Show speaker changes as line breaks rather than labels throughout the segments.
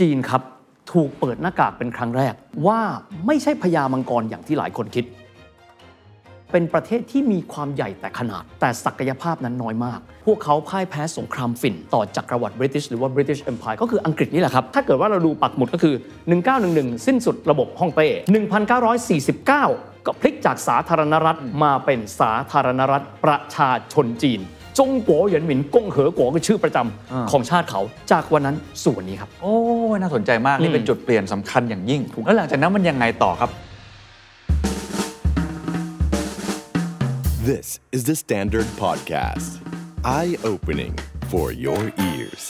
จีนครับ ถูกเปิดหน้ากากเป็นครั้งแรก ว่าไม่ใช่พญามังกรอย่างที่หลายคนคิด เป็นประเทศที่มีความใหญ่แต่ขนาด แต่ศักยภาพนั้นน้อยมาก พวกเขาพ่ายแพ้สงครามฝิ่น ต่อจักรวรรดิบริติชหรือว่า British Empire ก็คืออังกฤษนี่แหละครับ ถ้าเกิดว่าเราดูปักหมุดก็คือ 1911 สิ้นสุดระบบฮ่องเต้ 1949 ก็พลิกจากสาธารณรัฐมาเป็นสาธารณรัฐประชาชนจีน จงกัวเหยินหมินกงเหอกัวก็ชื่อประจำของชาติเขาจากวันนั้นสู่วันนี้ครับ
โอ้ยน่าสนใจมาก นี่เป็นจุดเปลี่ยนสำคัญอย่างยิ่ง แล้วหลังจากนั้นมันยังไงต่อครับ
This is the Standard Podcast. Eye opening for your ears.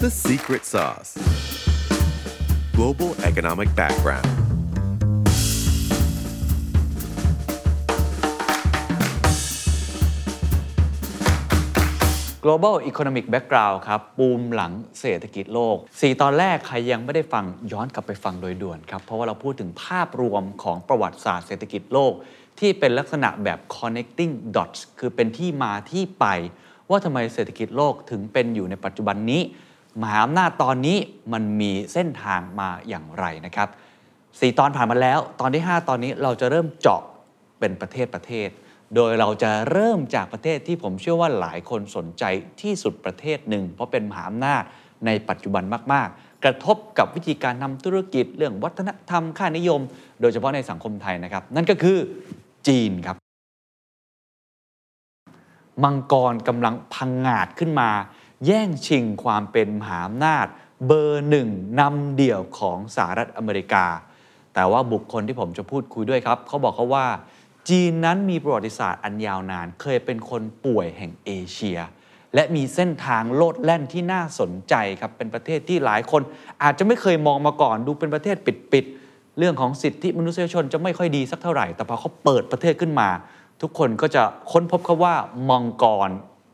The secret sauce. Global economic background.
Global economic background ครับปูมหลังเศรษฐกิจโลก 4 ตอนแรกใครยังไม่ได้ฟังย้อนกลับไปฟังโดยด่วนครับ เพราะว่าเราพูดถึงภาพรวมของประวัติศาสตร์เศรษฐกิจโลก ที่เป็นลักษณะแบบ connecting dots คือเป็นที่มาที่ไป ว่าทำไมเศรษฐกิจโลกถึงเป็นอยู่ในปัจจุบันนี้มหาอำนาจตอนนี้มันมีเส้นทางมาอย่างไรนะครับ4ตอนผ่านมาแล้ว ตอนที่ 5 ตอนนี้เราจะเริ่มเจาะเป็นประเทศประเทศ โดยเราจะเริ่มจากประเทศที่ผมเชื่อว่าหลายคนสนใจที่สุดประเทศหนึ่ง เพราะเป็นมหาอำนาจในปัจจุบันมาก ๆ กระทบกับวิธีการทำธุรกิจเรื่องวัฒนธรรมค่านิยม โดยเฉพาะในสังคมไทยนะครับ นั่นก็คือจีนครับ มังกรกำลังพังงาดขึ้นมา แย่งชิงความเป็นมหาอำนาจ เบอร์หนึ่งนำเดี่ยวของสหรัฐอเมริกา แต่ว่าบุคคลที่ผมจะพูดคุยด้วยครับเขาบอกเขาว่า จีนนั้นมีประวัติศาสตร์อันยาวนาน เคยเป็นคนป่วยแห่งเอเชีย และมีเส้นทางโลดแล่นที่น่าสนใจครับเป็นประเทศที่หลายคนอาจจะไม่เคยมองมาก่อนดูเป็นประเทศปิดๆเรื่องของสิทธิมนุษยชนจะไม่ค่อยดีสักเท่าไหร่ แต่พอเขาเปิดประเทศขึ้นมา ทุกคนก็จะค้นพบเขาว่ามังกร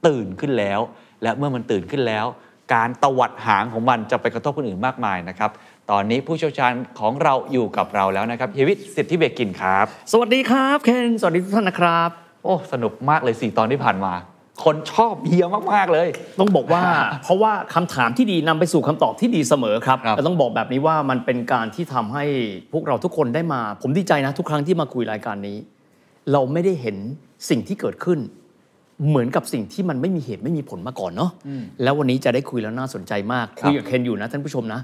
ตื่นขึ้นแล้ว และเมื่อมันตื่นขึ้นแล้ว การตวัดหางของมันจะไปกระทบคนอื่นมากมายนะครับ ตอนนี้ผู้เชี่ยวชาญของเราอยู่กับเราแล้วนะครับเฮยวิทย์สิทธิเบกินครับ
สวัสดีครับเคนสวัสดีทุกท่านนะครับ
โอ้สนุกมากเลยสี่ตอนที่ผ่านมา คนชอบเฮียมากๆเลย
ต้องบอกว่า เพราะว่าคำถามที่ดีนำไปสู่คำตอบที่ดีเสมอครับ
ครับ
แต่ต้องบอกแบบนี้ว่ามันเป็นการที่ทำให้พวกเราทุกคนได้มา ผมดีใจนะทุกครั้งที่มาคุยรายการนี้ เราไม่ได้เห็นสิ่งที่เกิดขึ้นเหมือนกับสิ่งที่มันไม่มีเหตุไม่มีผลมาก่อนเนาะแล้ววันนี้จะได้คุยแล้วน่าสนใจมากคุยกับเคนอยู่นะท่านผู้ชมนะ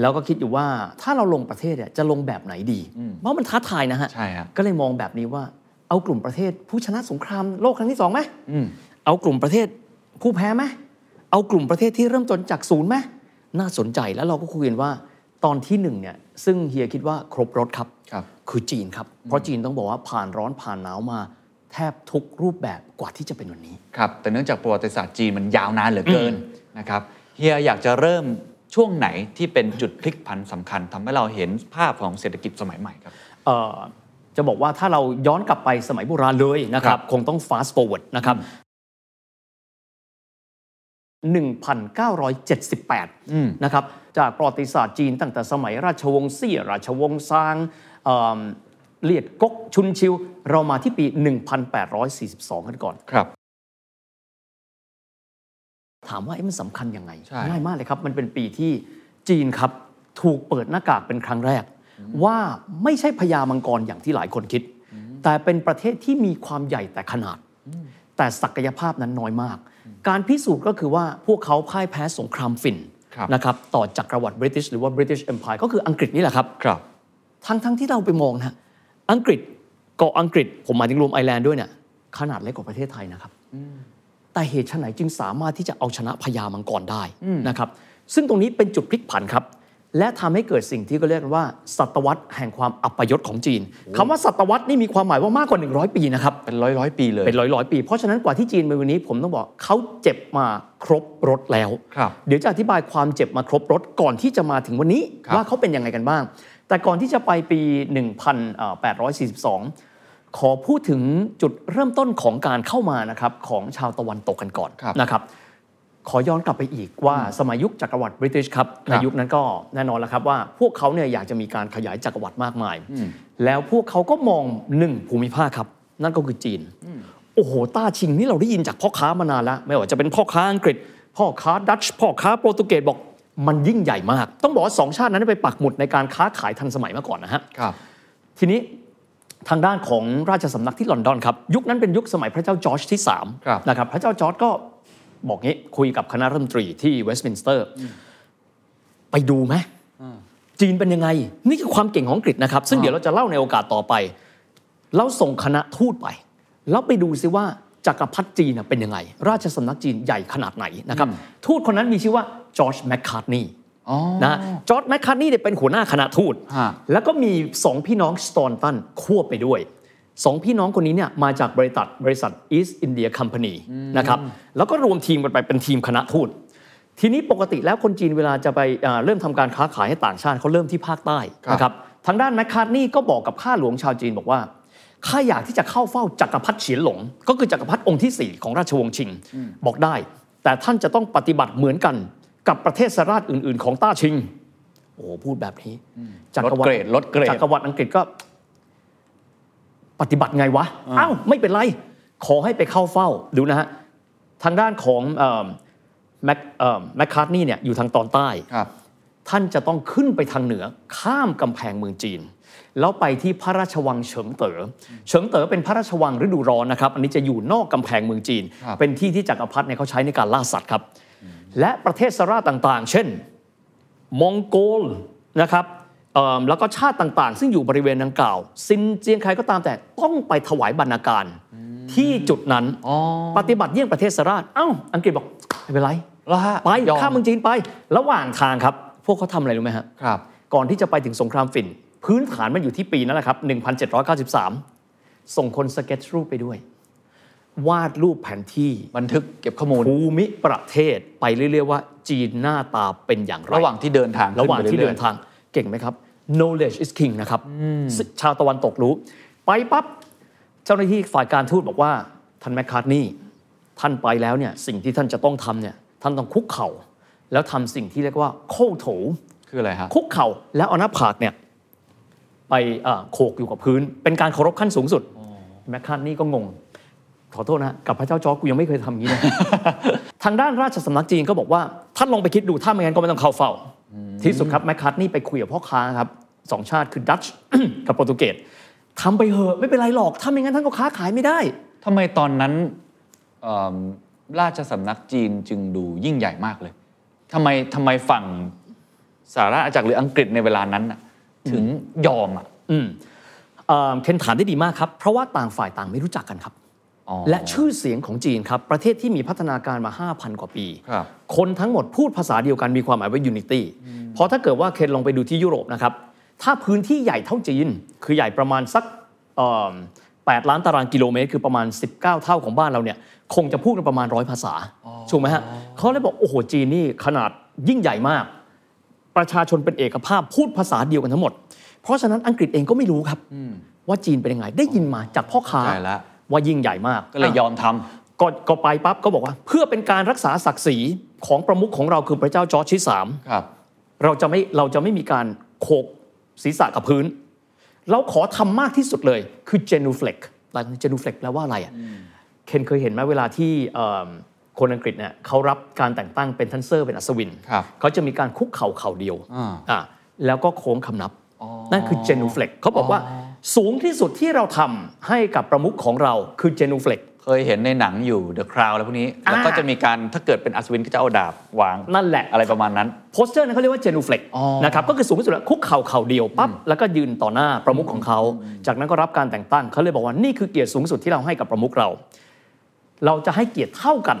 แล้วก็คิดอยู่ว่าถ้าเราลงประเทศเนี่ยจะลงแบบไหนดี เพราะมันท้าทายนะฮะ
ใช่ครับ
ก็เลยมองแบบนี้ว่าเอากลุ่มประเทศผู้ชนะสงครามโลกครั้งที่สองไหม
อืม
เอากลุ่มประเทศผู้แพ้ไหมเอากลุ่มประเทศที่เริ่มต้นจากศูนย์ไหมน่าสนใจแล้วเราก็คุยกันว่าตอนที่หนึ่งเนี่ยซึ่งเฮียคิดว่าครบรถครับ
ครับ
คือจีนครับ เพราะจีนต้องบอกว่าผ่านร้อนผ่านหนาวมาแทบทุกรูปแบบกว่าที่จะเป็นวันนี้
ครับแต่เนื่องจากประวัติศาสตร์จีนมันยาวนานเหลือเกินนะครับเฮียอยากจะเริ่ม ช่วงไหนที่เป็นจุดพลิกผันสำคัญทำให้เราเห็นภาพของเศรษฐกิจสมัยใหม่ครับ
เอ่อจะบอกว่าถ้าเราย้อนกลับไปสมัยโบราณเลยนะครั
ครับบ
คงต้อง fast forward นะครับ1978นะครับจากประวัติศาสตร์จีนตั้งแต่สมัยราชวงศ์เซี่ยราชวงศ์ซางเอิ่มเลียดก๊กชุนชิว เรามาที่ปี 1842 กันก่อน
ครับ
ถามว่าเอ๊ะมันสำคัญยังไง
ใช่
ง่ายมากเลยครับ มันเป็นปีที่จีนครับถูกเปิดหน้ากากเป็นครั้งแรก ว่าไม่ใช่พญามังกรอย่างที่หลายคนคิด แต่เป็นประเทศที่มีความใหญ่แต่ขนาด แต่ศักยภาพนั้นน้อยมาก การพิสูจน์ก็คือว่าพวกเขาพ่ายแพ้สงครามฝิ่น
ครับ
นะครับต่อจักรวรรดิบริติชหรือว่า British Empire ก็คืออังกฤษนี่แหละครับ
ครับ
ทั้งทั้งที่เราไปมองนะอังกฤษเกาะอังกฤษผมหมายถึงรวมไอร์แลนด์ด้วยเนี่ยขนาดเล็กกว่าประเทศไทยนะครับ แต่เหตุไฉนจึงสามารถที่จะเอาชนะพญามังกรได้นะครับซึ่งตรงนี้เป็นจุดพลิกผันครับ และทำให้เกิดสิ่งที่ก็เรียกกันว่า ศตวรรษแห่งความอัปยศของจีนคำว่าศตวรรษนี่มีความหมายว่ามากกว่า 100 ปีนะครับ
เป็นร้อยร้อยปีเลย
เป็นร้อยร้อยๆปี เพราะฉะนั้นกว่าที่จีนในวันนี้ผมต้องบอกเขาเจ็บมาครบรถแล้ว
ครับ
เดี๋ยวจะอธิบายความเจ็บมาครบรถก่อนที่จะมาถึงวันนี้
ครับ
ว่าเขาเป็นยังไงกันบ้าง แต่ก่อนที่จะไปปี 1842 ขอพูดถึงจุดเริ่มต้นของการเข้ามานะครับของชาวตะวันตกกันก่อน
ครับ
นะครับขอย้อนกลับไปอีกว่าสมัยยุคจักรวรรดิบริติชครับ
ค
ใน
รับ
ยุคนั้นก็แน่นอนแล้วครับว่าพวกเขาเนี่ยอยากจะมีการขยายจักรวรรดิมากมาย แล้วพวกเขาก็มองหนึ่งภูมิภาคครับ นั่นก็คือจีน โอ้โหต้าชิงนี่เราได้ยินจากพ่อค้ามานานแล้ว ไม่ว่าจะเป็นพ่อค้าอังกฤษ พ่อค้าดัตช์พ่อค้าโปรตุเกสบอกมันยิ่งใหญ่มาก ต้องบอกว่าสองชาตินั้นไปปักหมุดในการค้าขายทันสมัยมาก่อนนะฮะ
ครับ
ทีนี้ ทางด้านของราชสำนักที่ลอนดอนครับ ยุคนั้นเป็นยุคสมัยพระเจ้าจอร์จที่
ครับ
3นะครับพระเจ้าจอร์จก็บอกงี้คุยกับคณะรัฐมนตรีที่เวสต์มินสเตอร์ ไปดูไหมจีนเป็นยังไง นี่คือความเก่งของอังกฤษนะครับ ซึ่งเดี๋ยวเราจะเล่าในโอกาสต่อไปแล้วส่งคณะทูตไป แล้วไปดูซิว่าจักรพรรดิจีนน่ะเป็นยังไง ราชสำนักจีนใหญ่ขนาดไหนนะครับทูตคนนั้นมีชื่อว่าจอร์จแมคคาร์ทนีย์
อ๋อ
นะจอร์จแมคคาร์ทนีย์เนี่ยเป็นหัวหน้าคณะทูต
ฮะ
แล้วก็มีสองพี่น้องสตอนตันควบไปด้วยสองพี่น้องคนนี้เนี่ยมาจากบริษัทบริษัท East India Company นะครับแล้วก็รวมทีมกันไปเป็นทีมคณะทูตทีนี้ปกติแล้วคนจีนเวลาจะไปเอ่อเริ่มทำการค้าขายให้ต่างชาติเขาเริ่มที่ภาคใต้
ครับ
นะครับทางด้านแมคคาร์ทนีย์ก็บอกกับข้าหลวงชาวจีนบอกว่าข้าอยากที่จะเข้าเฝ้าจักรพรรดิเฉียนหลง ก็คือจักรพรรดิองค์ที่ 4 ของราชวงศ์ชิง บอกได้ แต่ท่านจะต้องปฏิบัติเหมือนกัน กับประเทศราชอื่น ๆ ของต้าชิง โอ้โหพูดแบบนี้จักรวรร
ลดเกร
ดิ
ดลดเกรด
จักรวรรดิอังกฤษก็ ปฏิบัติไงวะอ้าวไม่เป็นไร ขอให้ไปเข้าเฝ้าดูนะฮะทางด้านของเอิ่มแมคเอิ่มแมคคาร์ทนีย์เนี่ยอยู่ทางตอนใต้
ครับ
ท่านจะต้องขึ้นไปทางเหนือข้ามกำแพงเมืองจีน แล้วไปที่พระราชวังเฉิงเต๋อเฉิงเต๋อเป็นพระราชวังฤดูร้อนนะครับ อันนี้จะอยู่นอกกำแพงเมืองจีน
ครับ
เป็นที่ที่จักรพรรดิเนี่ยเขาใช้ในการล่าสัตว์ครับ และประเทศสราชต่างๆ เช่น มองโกลนะครับเอิ่มแล้วก็ชาติต่างๆ ซึ่งอยู่บริเวณดังกล่าว ซินเจียงใครก็ตามแต่ต้องไปถวายบรรณาการที่จุดนั้น
อ๋อ
ปฏิบัติเยี่ยงประเทศสราชเอ้า อังกฤษบอกไม่เป็นไร
แล้วฮะ
ไป
ยอม
ข้ามเมืองจีนไประหว่างทางครับ พวกเขาทำอะไรรู้ไหมฮะ
ครับ
ก่อนที่จะไปถึงสงครามฝิ่น พื้นฐานมันอยู่ที่ปีนั้นแหละครับ 1793 ส่งคนสเก็ตรูปไปด้วย วาดรูปแผนที่
บันทึกเก็บข้อมูล
ภูมิประเทศไปเรื่อยๆว่า จีนหน้าตาเป็นอย่างไร
ระหว่างที่เดินทางขึ้น
ระหว่าง
ไป
ที่
รื่
เดิ
อย
น
ๆ
ทางเก่งไหมครับ knowledge is king นะครับซึ่งชาวตะวันตกรู้ ไปปั๊บ เจ้าหน้าที่ฝ่ายการทูตบอกว่า ท่านแมคคาร์ทนีย์ท่านไปแล้วเนี่ยสิ่งที่ท่านจะต้องทำเนี่ยท่านต้องคุกเข่า แล้วทำสิ่งที่เรียกว่า kowtow คื
ออะไรฮะ
คุกเข่าแล้วเอาหน้าผากเนี่ยไปเอ่อโขกอยู่กับพื้น เป็นการเคารพขั้นสูงสุดแมคคาร์ทนี่ก็งง ขอโทษนะกับพระเจ้าจอร์จกูยังไม่เคยทำอย่างนี้เลยทางด้านราชสำนักจีนก็บอกว่าท่านลองไปคิดดูถ้าไม่งั้นก็ไม่ต้องเข้าเฝ้า ที่สุดครับแมคคาร์ทนี่ไปคุยกับพ่อค้าครับสองชาติคือดัตช์กับโปรตุเกสทำไปเหอะไม่เป็นไรหรอกถ้าไม่งั้นท่านก็ค้าขายไม่ได้
ทำไมตอนนั้นเอิ่มราชสำนักจีนจึงดูยิ่งใหญ่มากเลยทำไมทำไมฝั่งสหราชอาณาจักรหรืออังกฤษในเวลานั้นน่ะถึงยอมอะ
อืมเอ่อเคนถามได้ดีมากครับ เพราะว่าต่างฝ่ายต่างไม่รู้จักกันครับ
อ๋อ
และชื่อเสียงของจีนครับ ประเทศที่มีพัฒนาการมา 5,000 กว่าปี
ครับ
คนทั้งหมดพูดภาษาเดียวกันมีความหมายว่า unity เพราะถ้าเกิดว่าเคนลองไปดูที่ยุโรปนะครับ ถ้าพื้นที่ใหญ่เท่าจีน คือใหญ่ประมาณสักเอ่อ8ล้านตารางกิโลเมตร คือประมาณ 19 เท่าของบ้านเราเนี่ย คงจะพูดกันประมาณร้อยภาษาถูกไหมฮะเขาเลยบอก โอ้โห จีนนี่ขนาดยิ่งใหญ่มาก ประชาชนเป็นเอกภาพพูดภาษาเดียวกันทั้งหมด เพราะฉะนั้นอังกฤษเองก็ไม่รู้ครับว่าจีนเป็นยังไงได้ยินมาจากพ่อค้า
ใช่แล้ ว
ว่ายิ่งใหญ่มาก
ก็เลยยอมทำ
ก็ก็ไปปั๊บก็บอกว่า เพื่อเป็นการรักษาศักดิ์ศรีของประมุขของเราคือพระเจ้าจอร์จที่สาม
ครับ
เราจะไม่เราจะไม่มีการโขกศีรษะกับพื้น เราขอทำมากที่สุดเลยคือ genuflect หลัง genuflect แปลว่าอะไรอะเคนเคยเห็นไหมเวลาที่เอิ่มคนอังกฤษเนี่ยเขารับการแต่งตั้งเป็นทันเซอร์เป็นอัศวิน
ครับ
เขาจะมีการคุกเข่าเข่าเดียว
อ่า
อ่าแล้วก็โค้งคำนับ นั่นคือ genuflect เขาบอกว่า สูงที่สุดที่เราทำให้กับประมุขของเราคือ genuflect
เคยเห็นในหนังอยู่ The Crown อะไรพวกนี้ แล้วก็
อ่า
จะมีการถ้าเกิดเป็นอัศวินก็จะเอาดาบวาง
นั่นแหละ
อะไรประมาณนั้น
โพสเจอร์นั้นเขาเรียกว่า genuflect
อ๋อ
นะครับก็คือสูงที่สุดแล้วคุกเข่าเข่าเดียวปั๊บแล้วก็ยืนต่อหน้าประมุขของเขา จากนั้นก็รับการแต่งตั้งเขาเลยบอกว่านี่คือเกียรติสูงสุดที่เราให้กับประมุขเรา เราจะให้เกียรติเท่ากัน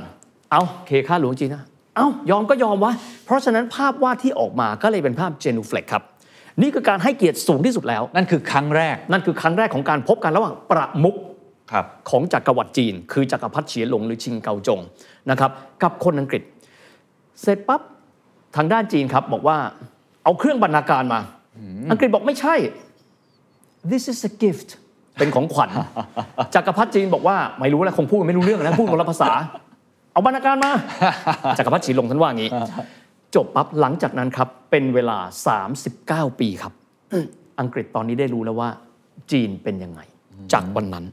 เอาเคค่าหลวงจีนนะเอายอมก็ยอมวะเพราะฉะนั้นภาพวาดที่ออกมาก็เลยเป็นภาพ genuflect ครับ นี่คือการให้เกียรติสูงที่สุดแล้ว
นั่นคือครั้งแรก
นั่นคือครั้งแรกของการพบกันระหว่างประมุข
ครับ
ของจักรวรรดิจีน คือจักรพรรดิเฉียนหลงหรือชิงเกาจงนะครับกับคนอังกฤษ เสร็จปั๊บทางด้านจีนครับบอกว่าเอาเครื่องบรรณาการมา อังกฤษบอกไม่ใช่ this is a gift เป็นของขวัญจักรพรรดิจีนบอกว่าไม่รู้แล้วคงพูดไม่รู้เรื่องนะพูดคนละภาษา เอาบรรณาการมาจักรพรรดิเฉียนหลงท่านว่าอย่างนี้ จบปั๊บหลังจากนั้นครับ เป็นเวลา 39 ปีครับ อังกฤษตอนนี้ได้รู้แล้วว่า จีนเป็นยังไง จากวันนั้น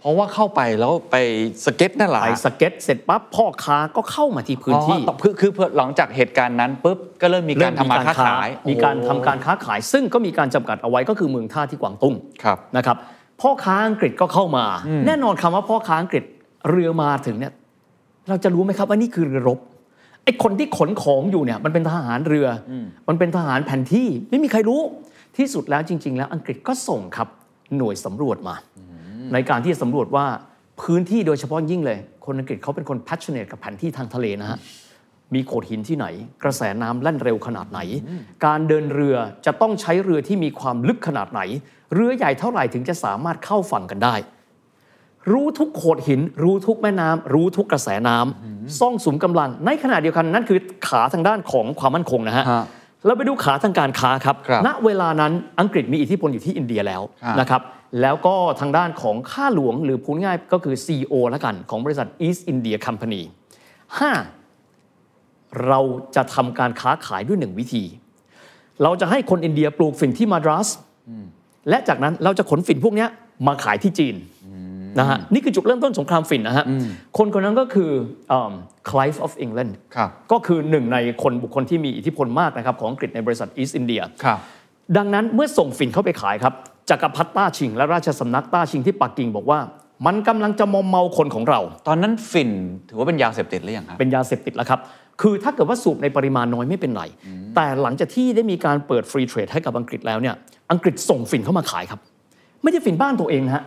เพราะว่าเข้าไปแล้วไปสเก็ตนั่นแหละ
ไปสเก็ตเสร็จปั๊บพ่อค้าก็เข้ามาที่พื้นที่
อ๋อคือคือคือหลังจากเหตุการณ์นั้นปุ๊บก็เริ่มมีการทำมาค้าขาย
มีการทำการค้าขาย ซึ่งก็มีการจำกัดเอาไว้ก็คือเมืองท่าที่กวางตุ้ง
ครับ
นะครับ พ่อค้าอังกฤษก็เข้ามา แน่นอนคำว่าพ่อค้าอังกฤษเรือมาถึงเนี่ยเราจะรู้ไหมครับว่านี่คือเรือรบ ไอ้คนที่ขนของอยู่เนี่ยมันเป็นทหารเรืออมันเป็นทหารแผนที่ไม่มีใครรู้ที่สุดแล้วจริง ๆ แล้วอังกฤษก็ส่งครับหน่วยสำรวจมา ในการที่จะสำรวจว่าพื้นที่โดยเฉพาะยิ่งเลย คนอังกฤษเขาเป็นคน passionate กับแผนที่ทางทะเลนะฮะมีโขดหินที่ไหน กระแสน้ำแล่นเร็วขนาดไหน การเดินเรือจะต้องใช้เรือที่มีความลึกขนาดไหน เรือใหญ่เท่าไหร่ถึงจะสามารถเข้าฝั่งกันได้ รู้ทุกโขดหิน รู้ทุกแม่น้ำรู้ทุกกระแสน้ำซ่องสุมกำลัง ในขณะเดียวกันนั่นคือขาทางด้านของความมั่นคงนะฮะ
ฮะ
เราไปดูขาทางการค้าครับ
ครับ
ณ เวลานั้นอังกฤษมีอิทธิพลอยู่ที่อินเดียแล้ว
อ่าน
นะครับ แล้วก็ทางด้านของข้าหลวงหรือพูดง่ายก็คือ CEO แล้วกัน ของบริษัท East India Company 5. เราจะทำการค้าขายด้วยหนึ่งวิธี เราจะให้คนอินเดียปลูกฝิ่นที่มาดรัส และจากนั้นเราจะขนฝิ่นพวกเนี้ยมาขายที่จีน นะฮะนี่คือจุดเริ่มต้นสงครามฝิ่นนะฮะคนคนนั้นก็คือคล Clive of England
ครับ
ก็คือหนึ่งในคนบุคคลที่มีอิทธิพลมากนะครับของอังกฤษในบริษัท East India
ครับ
ดังนั้นเมื่อส่งฝิ่นเข้าไปขายครับจักรพรรดิต้าชิง และราชสำนักต้าชิงที่ปักกิ่งบอกว่ามันกำลังจะมอมเมาคนของเรา
ตอนนั้นฝิ่นถือว่าเป็นยาเสพติดหรือยังครับ
เป็นยาเสพติดแล้วครับ คือถ้าเกิดว่าสูบในปริมาณน้อยไม่เป็นไร แต่หลังจากที่ได้มีการเปิดฟรีเทรดให้กับอังกฤษแล้วเนี่ย อังกฤษส่งฝิ่นเข้ามาขายครับ ไม่ใช่ฝิ่นบ้านตัวเองนะฮะ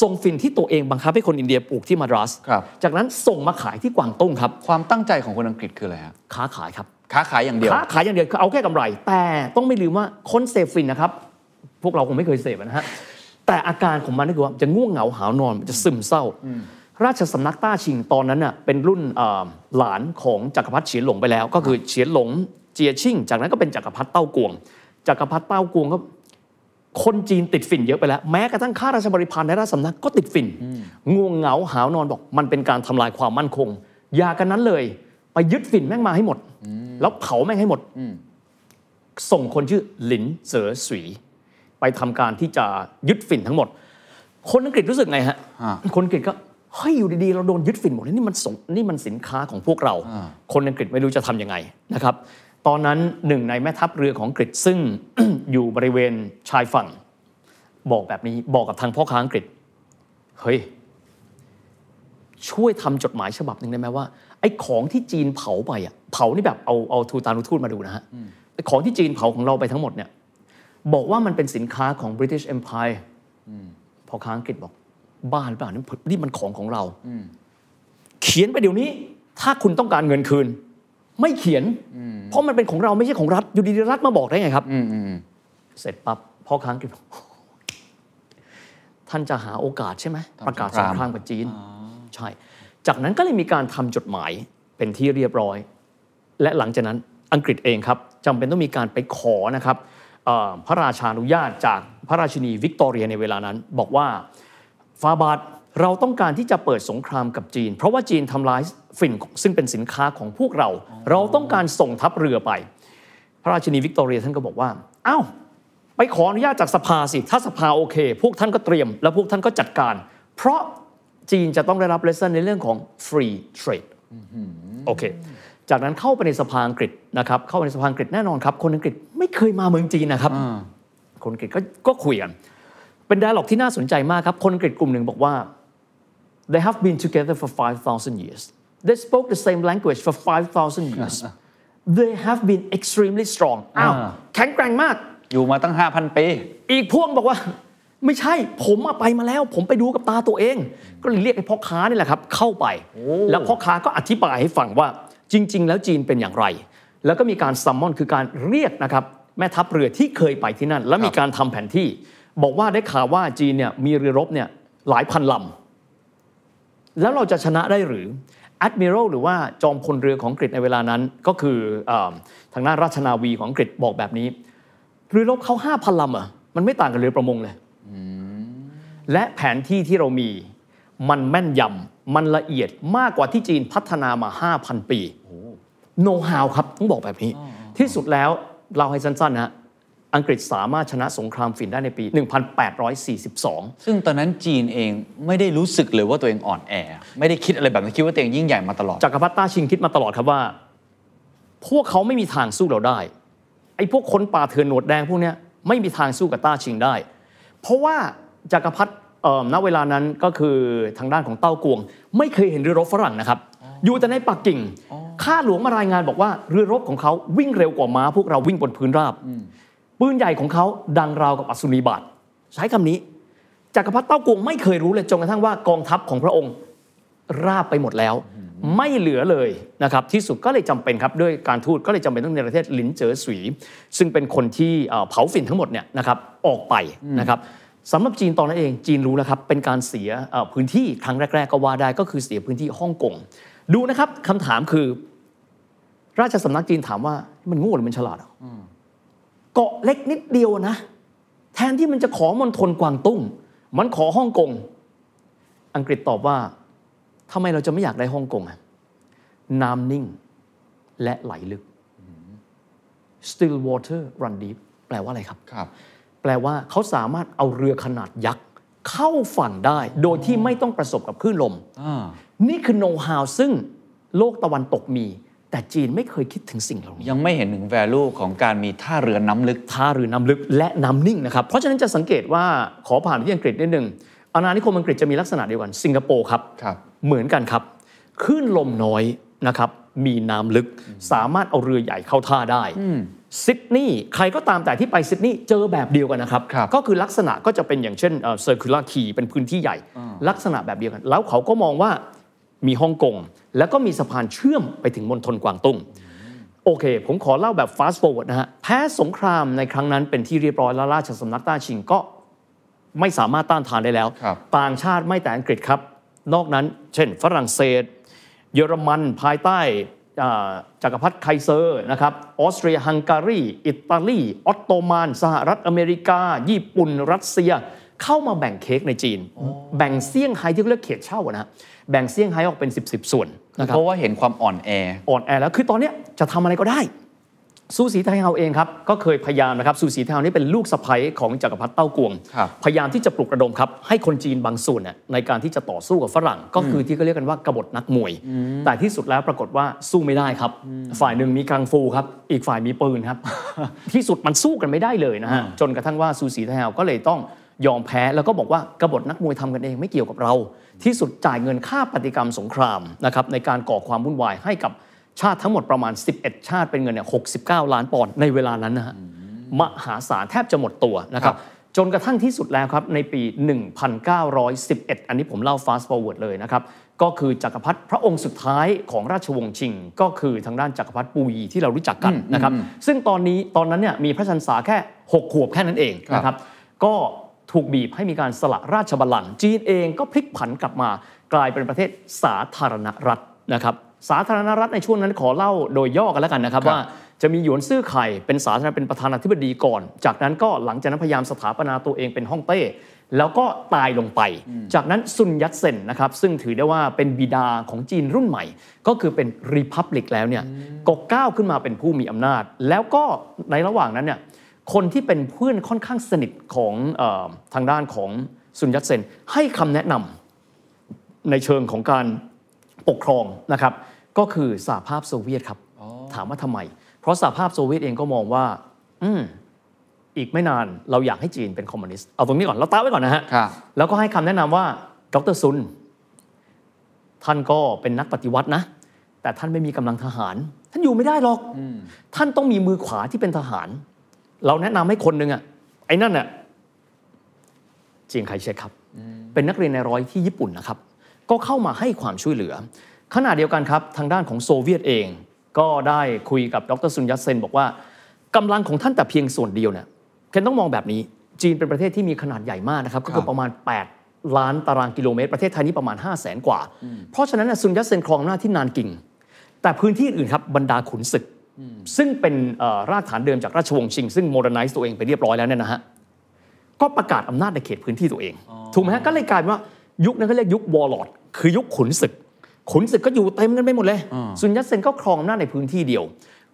ส่งฝิ่นที่ตัวเองบังคับให้คนอินเดียปลูกที่มาดรัส
ครับ
จากนั้นส่งมาขายที่กวางตุ้งครับ
ความตั้งใจของคนอังกฤษคืออะไรฮะ
ค้าขายครับ
ค้าขายอย่างเดียว
ค้าขายอย่างเดียวคือเอาแค่กำไร แต่ต้องไม่ลืมว่าคนเสพฝิ่นนะครับ พวกเราคงไม่เคยเสพนะฮะ แต่อาการของมันก็คือว่าจะง่วงเหงาหาวนอนมันจะซึมเศร้า ราชสำนักต้าชิงตอนนั้นน่ะเป็นรุ่นเอ่อหลานของจักรพรรดิเฉียนหลงไปแล้ว ก็คือเฉียนหลงเจียชิ่ง จากนั้นก็เป็นจักรพรรดิเต้ากวง จักรพรรดิเต้ากวงก็ คนจีนติดฝิ่นเยอะไปแล้ว แม้กระทั่งข้าราชบริพารในราชสำนักก็ติดฝิ่นง่วงเหงาหาวนอนบอก มันเป็นการทำลายความมั่นคง อย่ากันนั้นเลย ไปยึดฝิ่นแม่งมาให้หมด แล้วเผาแม่งให้หมด ส่งคนชื่อหลินเสอสวีไปทำการที่จะยึดฝิ่นทั้งหมด คนอังกฤษรู้สึกไงฮะ
ฮะ
คนอังกฤษก็เฮ้ยอยู่ดีๆ เราโดนยึดฝิ่นหมดเลยนี่มันสงนี่มันสินค้าของพวกเรา
อ่า
คนอังกฤษไม่รู้จะทำยังไงนะครับ ตอนนั้นหนึ่งในแม่ทัพเรือของอังกฤษซึ่งอยู่บริเวณชายฝั่ง บอกแบบนี้บอกกับทางพ่อค้าอังกฤษ เฮ้ย ช่วยทำจดหมายฉบับหนึ่งได้ไหมว่าไอ้ของที่จีนเผาไปอะเผานี่แบบเอาเอาทูตานุทูตมาดูนะฮะไอ้ของที่จีนเผาของเราไปทั้งหมดเนี่ยบอกว่ามันเป็นสินค้าของ British Empire พอค้าอังกฤษบอก บ้าหรือเปล่านี่นี่มันของของเรา เขียนไปเดี๋ยวนี้ ถ้าคุณต้องการเงินคืน ไม่เขียน เพราะมันเป็นของเราไม่ใช่ของรัฐ อยู่ดีๆรัฐมาบอกได้ไงครับ
อืมอืมอืม
เสร็จปั๊บพ่อค้าอังกฤษบอกท่านจะหาโอกาสใช่ไหม
ทำ
ประกาศ
ส
ส
ง
ง
คราม
ครามกับจีนใช่ จากนั้นก็เลยมีการทำจดหมายเป็นที่เรียบร้อย และหลังจากนั้นอังกฤษเองครับจำเป็นต้องมีการไปขอนะครับเอ่อพระราชานุญาตจากพระราชินีวิกตอเรียในเวลานั้น บอกว่าฟาบาท เราต้องการที่จะเปิดสงครามกับจีน เพราะว่าจีนทำลายฝิ่นซึ่งเป็นสินค้าของพวกเรา เราต้องการส่งทัพเรือไป พระราชินีวิกตอเรียท่านก็บอกว่าอ้าวไปขออนุญาตจากสภาสิ ถ้าสภาโอเค พวกท่านก็เตรียม แล้วพวกท่านก็จัดการ เพราะจีนจะต้องได้รับเลส o n ในเรื่องของ free trade โอเค จากนั้นเข้าไปในสภาอังกฤษนะครับ เข้าไปในสภาอังกฤษแน่นอนครับ คนอังกฤษไม่เคยมาเมืองจีนนะครับ คนอังกฤษก็ก็คุยกัน เป็นไดอะล็อกที่น่าสนใจมากครับ คนอังกฤษกลุ่มหนึ่งบอกว่า they have been together for 5,000 years they spoke the same language for 5,000 years they have been extremely strong อ้าว
อ่า
แข็งแกร่งมาก
อยู่มาตั้ง 5,000 ปี
อีกพวกบอกว่า ไม่ใช่ ผมอะไปมาแล้ว ผมไปดูกับตาตัวเอง ก็เลยเรียกไอ้พ่อค้านี่แหละครับ เข้าไป แล้วพ่อค้าก็อธิบายให้ฟังว่าจริง ๆ แล้วจีนเป็นอย่างไร แล้วก็มีการซัมมอนคือการเรียกนะครับแม่ทัพเรือที่เคยไปที่นั่น แล้วมีการทำแผนที่ บอกว่าได้ข่าวว่าจีนเนี่ยมีเรือรบเนี่ยหลายพันลำ แล้วเราจะชนะได้หรือ Admiral หรือว่าจอมพลเรือของอังกฤษในเวลานั้น ก็คือเออทางด้านราชนาวีของอังกฤษบอกแบบนี้เรือรบเขาห้าพันลำอะมันไม่ต่างกับเรือประมงเลยและแผนที่ที่เรามีมันแม่นยำมันละเอียดมากกว่าที่จีนพัฒนามา 5,000 ปีโน้ฮาวครับ ต้องบอกแบบนี้ ที่สุดแล้วเราให้สั้นๆนะ อังกฤษสามารถชนะสงครามฝิ่นได้ในปี 1842
ซึ่งตอนนั้นจีนเองไม่ได้รู้สึกเลยว่าตัวเองอ่อนแอ ไม่ได้คิดอะไรแบบนั้นคิดว่าตัวเองยิ่งใหญ่มาตลอด
จักรพรรดิต้าชิงคิดมาตลอดครับว่า พวกเขาไม่มีทางสู้เราได้ไอ้พวกคนป่าเถื่อนหนวดแดงพวกเนี้ยไม่มีทางสู้กับต้าชิงได้ เพราะว่าจักรพรรดิเอ่อณเวลานั้นก็คือทางด้านของเต้ากวง ไม่เคยเห็นเรือรบฝรั่งนะครับ อยู่แต่ในปักกิ่งข้าหลวงมารายงานบอกว่าเรือรบของเขาวิ่งเร็วกว่าม้าพวกเราวิ่งบนพื้นราบ ปืนใหญ่ของเขาดังราวกับอัศนีบาตใช้คำนี้จักรพรรดิเต้ากวงไม่เคยรู้เลยจนกระทั่งว่ากองทัพของพระองค์ราบไปหมดแล้ว ไม่เหลือเลยนะครับที่สุดก็เลยจำเป็นครับด้วยการทูตก็เลยจำเป็นต้องในประเทศหลินเจ๋อสวี ซึ่งเป็นคนที่เผาฝิ่นทั้งหมดเนี่ยนะครับออกไปนะครับสำหรับจีนตอนนั้นเองจีนรู้แล้วครับเป็นการเสียพื้นที่ครั้งแรก ๆ ก็ว่าได้ก็คือเสียพื้นที่ฮ่องกงดูนะครับคำถามคือ ราชสำนักจีนถามว่ามันโง่หรือมันฉลาดอะ เกาะเล็กนิดเดียวนะ แทนที่มันจะขอมณฑลกวางตุ้ง มันขอฮ่องกง อังกฤษตอบว่าทำไมเราจะไม่อยากได้ฮ่องกงอะน้ำนิ่งและไหลลึก still water run deep แปลว่าอะไรครับ
ครับ
แปลว่าเขาสามารถเอาเรือขนาดยักษ์เข้าฝั่งได้ โดยที่ไม่ต้องประสบกับคลื่นลม
อ่า
นี่คือโน้ตฮาวซึ่งโลกตะวันตกมี แต่จีนไม่เคยคิดถึงสิ่งเหล่านี้
ยังไม่เห็นถึง value ของการมีท่าเรือน้ำลึก
ท่าเรือน้ำลึกและน้ำนิ่งนะครับ เพราะฉะนั้นจะสังเกตว่าขอผ่านไปที่อังกฤษนิดหนึ่งอาณานิคมอังกฤษจะมีลักษณะเดียวกันสิงคโปร์ครับ
ครับ
เหมือนกันครับคลื่นลมน้อยนะครับมีน้ำลึกสามารถเอาเรือใหญ่เข้าท่าได้ซิดนีย์ใครก็ตามแต่ที่ไปซิดนีย์เจอแบบเดียวกันนะครับ
ครับ
ก็คือลักษณะก็จะเป็นอย่างเช่น Circular Quay เป็นพื้นที่ใหญ่ ลักษณะแบบเดียวกัน แล้วเขาก็มองว่า มีฮ่องกง แล้วก็มีสะพานเชื่อมไปถึงมณฑลกวางตุ้งโอเค ผมขอเล่าแบบ fast forward นะฮะ แพ้สงครามในครั้งนั้นเป็นที่เรียบร้อยแล้วราชสำนักต้าชิงก็ไม่สามารถต้านทานได้แล้ว
ครับ
ต่างชาติไม่แต่อังกฤษครับ นอกนั้นเช่น ฝรั่งเศส เยอรมันภายใต้อ่าจักรพรรดิไคเซอร์นะครับ ออสเตรียฮังการี อิตาลี ออตโตมัน สหรัฐอเมริกา ญี่ปุ่น รัสเซีย เข้ามาแบ่งเค้กในจีน แบ่งเซี่ยงไฮ้ที่เขาเรียกเขตเช่าอะนะฮะแบ่งเซี่ยงไฮ้ออกเป็น 10 10ส่วนนะครับ
เพราะว่าเห็นความอ่อนแอ
อ่อนแอแล้วคือตอนเนี้ยจะทำอะไรก็ได้ซูสีไทเฮาเองครับก็เคยพยายามนะครับซูสีไทเฮานี่เป็นลูกสะใภ้ของจักรพรรดิเต้ากวง
ครับ
พยายามที่จะปลุกระดมครับให้คนจีนบางส่วนเนี่ยในการที่จะต่อสู้กับฝรั่ง ก็คือที่เขาเรียกกันว่ากบฏนักมวย แต่ที่สุดแล้วปรากฏว่าสู้ไม่ได้ครับ ฝ่ายหนึ่งมีกังฟูครับอีกฝ่ายมีปืนครับ ที่สุดมันสู้กันไม่ได้เลยนะฮะจนกระทั่งว่าซูสีไทเฮาก็เลยต้อง ยอมแพ้แล้วก็บอกว่ากบฏนักมวยทำกันเองไม่เกี่ยวกับเรา ที่สุดจ่ายเงินค่าปฏิกรรมสงครามนะครับในการก่อความวุ่นวายให้กับชาติทั้งหมดประมาณ 11 ชาติเป็นเงินเนี่ย69 ล้านปอนด์ในเวลานั้นนะฮะมหาศาลแทบจะหมดตัวนะครับจนกระทั่งที่สุดแล้วครับในปี 1911 อันนี้ผมเล่า fast forward เลยนะครับ ก็คือจักรพรรดิพระองค์สุดท้ายของราชวงศ์ชิง ก็คือทางด้านจักรพรรดิปูยีที่เรารู้จักกันนะครับ ซึ่งตอนนี้ตอนนั้นเนี่ยมีพระชันษาแค่ 6 ขวบแค่นั้นเองนะครับ ก็ ถูกบีบให้มีการสละราชบัลลังก์จีนเองก็พลิกผันกลับมากลายเป็นประเทศสาธารณรัฐนะครับสาธารณรัฐในช่วงนั้นขอเล่าโดยย่อกันแล้วกันนะครับ
ครับ
ว่าจะมีหยวนซื่อไข่เป็นสาธารณเป็นประธานาธิบดีก่อน จากนั้นก็หลังจากนั้นพยายามสถาปนาตัวเองเป็นฮ่องเต้ แล้วก็ตายลงไป จากนั้นซุนยัตเซนนะครับซึ่งถือได้ว่าเป็นบิดาของจีนรุ่นใหม่ ก็คือเป็น republic แล้วเนี่ยก็ก้าวขึ้นมาเป็นผู้มีอำนาจ แล้วก็ในระหว่างนั้นเนี่ย คนที่เป็นเพื่อนค่อนข้างสนิทของเออทางด้านของซุนยัตเซนให้คำแนะนำในเชิงของการปกครองนะครับ ก็คือสหภาพโซเวียตครับ ถามว่าทำไม เพราะสหภาพโซเวียตเองก็มองว่า อืมอีกไม่นานเราอยากให้จีนเป็นคอมมิวนิสต์เอาตรงนี้ก่อนเราตั้งไว้ก่อนนะฮะ
ครับ
แล้วก็ให้คำแนะนำว่าดรซุนท่านก็เป็นนักปฏิวัตินะ แต่ท่านไม่มีกำลังทหาร ท่านอยู่ไม่ได้หรอก ท่านต้องมีมือขวาที่เป็นทหาร เราแนะนำให้คนหนึ่งอะไอ้นั่นอะเจียงไคเชกครับ เป็นนักเรียนในร้อยที่ญี่ปุ่นนะครับ ก็เข้ามาให้ความช่วยเหลือ ขณะเดียวกันครับ ทางด้านของโซเวียตเอง ก็ได้คุยกับดรซุนยัตเซน บอกว่ากำลังของท่านแต่เพียงส่วนเดียวเนี่ยเคนต้องมองแบบนี้จีนเป็นประเทศที่มีขนาดใหญ่มากนะครับ ก็คือประมาณ 8 ล้านตารางกิโลเมตร ประเทศไทยนี่ประมาณ 5 0 0แสนกว่า เพราะฉะนั้นเนี่ยซุนยัตเซนครองอำนาจที่นานกิงแต่พื้นที่อื่นครับบรรดาขุนศึก ซึ่งเป็นเอ่อรากฐานเดิมจากราชวงศ์ชิง ซึ่งโมเด r n ไนซ์ตัวเองไปเรียบร้อยแล้วเนี่ยนะฮะก็ประกาศอำนาจในเขตพื้นที่ตัวเองถูกไหมฮะก็เลยกลายเป็นว่ายุคนั้นก็เรียกยุค warlord คือยุคขุนศึก ขุนศึกก็อยู่เต็มกันไปหมดเลย ซุนยัตเซนก็ครองอำนาจในพื้นที่เดียว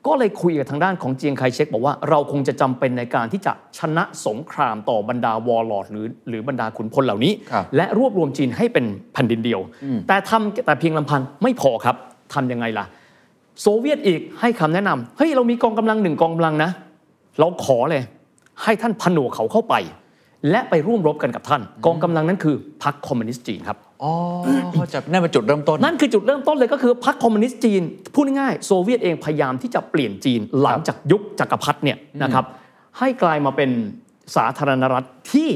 ก็เลยคุยกับทางด้านของเจียงไคเชกบอกว่าเราคงจะจำเป็นในการที่จะชนะสงครามต่อบรรดา warlord หรือหรือบรรดาขุนพลเหล่านี้
ครับ
และรวบรวมจีนให้เป็นแผ่นดินเดียว แต่ทำแต่เพียงลำพังไม่พอครับทำยังไงล่ะ โซเวียตอีกให้คำแนะนำเฮ้ยเรามีกองกำลังหนึ่งกองกำลังนะ เราขอเลย ให้ท่านผนวกเขาเข้าไป และไปร่วมรบกันกับท่าน กองกำลังนั้นคือพรรคคอมมิวนิสต์จีนครับ
อ๋อเข้าใจละนั่นเป็นจุดเริ่มต้น
นั่นคือจุดเริ่มต้นเลยก็คือพรรคคอมมิวนิสต์จีนพูดง่ายๆโซเวียตเองพยายามที่จะเปลี่ยนจีนหลังจากยุคจักรพรรดิเนี่ยนะครับให้กลายมาเป็นสาธารณรัฐที่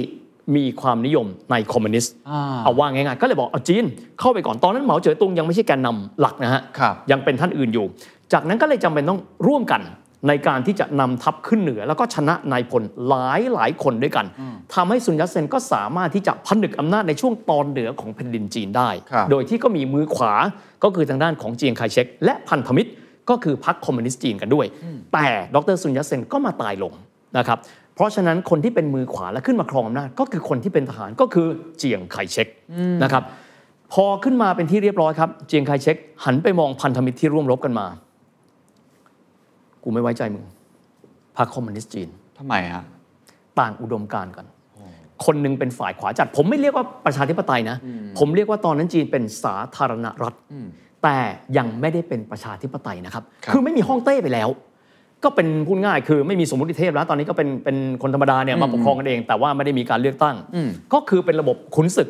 มีความนิยมในคอมมิวนิสต์
อ่า
เอาว่าง่ายๆ ก็เลยบอกเอาจีนเข้าไปก่อนตอนนั้นเหมาเจ๋อตุงยังไม่ใช่แกนนำหลักนะฮะ
ครับ
ยังเป็นท่านอื่นอยู่ จากนั้นก็เลยจำเป็นต้องร่วมกันในการที่จะนำทัพขึ้นเหนือ แล้วก็ชนะนายพลหลายหลายคนด้วยกันทำให้ซุนยัตเซนก็สามารถที่จะผนึกอำนาจในช่วงตอนเหนือของแผ่นดินจีนได้
ครับ
โดยที่ก็มีมือขวาก็คือทางด้านของเจียงไคเชกและพันธมิตรก็คือพรรคคอมมิวนิสต์จีนกันด้วย แต่ดรซุนยัตเซนก็มาตายลงนะครับ เพราะฉะนั้นคนที่เป็นมือขวาและขึ้นมาครองอำนาจก็คือคนที่เป็นทหารก็คือเจียงไคเชกนะครับพอขึ้นมาเป็นที่เรียบร้อยครับ เจียงไคเชกหันไปมองพันธมิตรที่ร่วมรบกันมา กูไม่ไว้ใจมึงพรรคคอมมิวนิสต์จีน
ทำไมฮะ
ต่างอุดมการณ์กัน คนหนึ่งเป็นฝ่ายขวาจัด ผมไม่เรียกว่าประชาธิปไตยนะ ผมเรียกว่าตอนนั้นจีนเป็นสาธารณรัฐ แต่ยังไม่ได้เป็นประชาธิปไตยนะครับ
ครับ
คือไม่มีฮ่องเต้ไปแล้ว ก็เป็นพูดง่ายคือไม่มีสมมติเทพแล้ว ตอนนี้ก็เป็นเป็นคนธรรมดาเนี่ยมาปกครองกันเอง แต่ว่าไม่ได้มีการเลือกตั้ง ก็คือเป็นระบบขุนศึก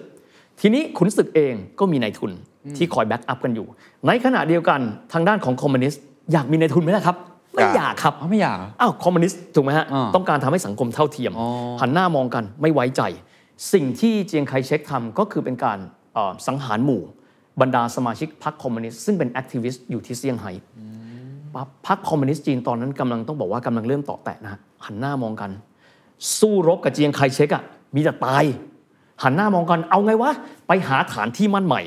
ทีนี้ขุนศึกเองก็มีนายทุนที่คอย back up กันอยู่ ในขณะเดียวกันทางด้านของคอมมิวนิสต์อยากมีนายทุนไหมล่ะครับไม่อยากครับ
อ๋อไม่อยากเหรอ
อ้าวคอมมิวนิสต์ถูกไหมฮะ
อ่า
ต้องการทำให้สังคมเท่าเทียม
อ๋อ
หันหน้ามองกันไม่ไว้ใจ สิ่งที่เจียงไคเชกทำก็คือเป็นการเอ่อสังหารหมู่ บรรดาสมาชิกพรรคคอมมิวนิสต์ซึ่งเป็น activist อยู่ที่เซี่ยงไฮ้ ปั๊บพรรคคอมมิวนิสต์จีนตอนนั้นกำลังต้องบอกว่ากำลังเริ่มเตาะแตะนะฮะหันหน้ามองกัน สู้รบกับเจียงไคเชกอะมีแต่ตาย หันหน้ามองกันเอาไงวะไปหาฐานที่มั่นใหม่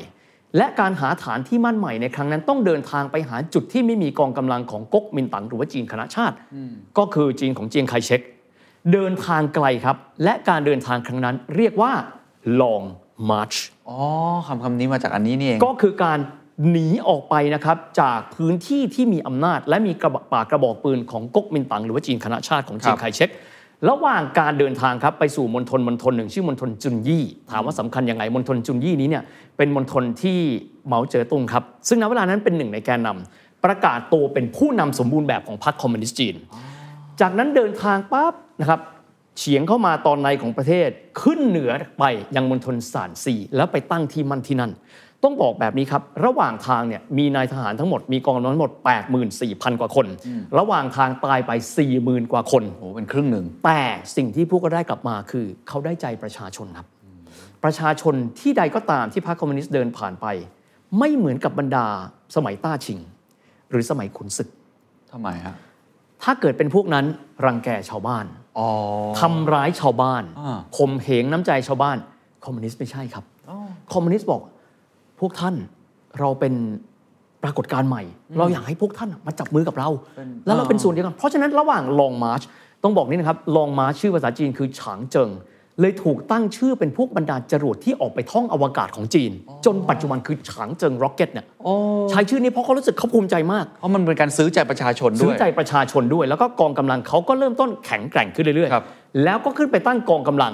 และการหาฐานที่มั่นใหม่ในครั้งนั้นต้องเดินทางไปหาจุดที่ไม่มีกองกำลังของก๊กมินตั๋งหรือว่าจีนคณะชาติ ก็คือจีนของเจียงไคเชกเดินทางไกลครับ และการเดินทางครั้งนั้นเรียกว่า long march
อ๋อคำคำนี้มาจากอันนี้นี่เอง
ก็คือการ หนีออกไปนะครับจากพื้นที่ที่มีอำนาจ และมีกระบะปากกระบอกปืนของก๊กมินตั๋งหรือว่าจีนคณะชาติของเจียงไคเชกระหว่างการเดินทางครับไปสู่มณฑลมณฑลหนึ่งชื่อมณฑลจุนยี่ ถามว่าสำคัญยังไงมณฑลจุนยี่นี้เนี่ยเป็นมณฑลที่เหมาเจ๋อตุงครับ ซึ่งณเวลานั้นเป็นหนึ่งในแกนนำประกาศตัวเป็นผู้นำสมบูรณ์แบบของพรรคคอมมิวนิสต์จีน จากนั้นเดินทางปั๊บนะครับเฉียงเข้ามาตอนในของประเทศขึ้นเหนือไปยังมณฑลสานซีแล้วไปตั้งที่มั่นที่นั่น ต้องบอกแบบนี้ครับ ระหว่างทางเนี่ยมีนายทหารทั้งหมดมีกองกำลังทั้งหมด 84,000 กว่าคน ระหว่างทางตายไป 40,000 กว่าคน
โอ้เป็นครึ่งหนึ่ง
แต่สิ่งที่พวกก็ได้กลับมาคือ เขาได้ใจประชาชนครับ ประชาชนที่ใดก็ตามที่พรรคคอมมิวนิสต์เดินผ่านไป ไม่เหมือนกับบรรดาสมัยต้าชิง หรือสมัยขุนศึก
ทำไมฮะ
ถ้าเกิดเป็นพวกนั้นรังแกชาวบ้าน
อ๋อ
ทำร้ายชาวบ้าน
อ่า
ข่มเหงน้ำใจชาวบ้าน คอมมิวนิสต์ไม่ใช่ครับ คอมมิวนิสต์บอก พวกท่านเราเป็นปรากฏการณ์ใหม่ เราอยากให้พวกท่านมาจับมือกับเรา แล้วเราเป็นส่วนเดียวกัน เพราะฉะนั้นระหว่างลองมาร์ชต้องบอกนี่นะครับลองมาร์ชชื่อภาษาจีนคือฉางเจิง เลยถูกตั้งชื่อเป็นพวกบรรดาจรวดที่ออกไปท่องอวกาศของจีน จนปัจจุบันคือฉางเจิงร็อกเก็ตเนี่ยใช้ชื่อนี้เพราะเขารู้สึกเขาภูมิใจมาก
เพราะมันเป็นการซื้อใจประชาชนด้
ซื้
ว
อยใจประชาชนด้วย แล้วก็กองกำลังเขาก็เริ่มต้นแข็งแกร่งขึ้นเรื่อย
ครับ
ๆแล้วก็ขึ้นไปตั้งกองกำลัง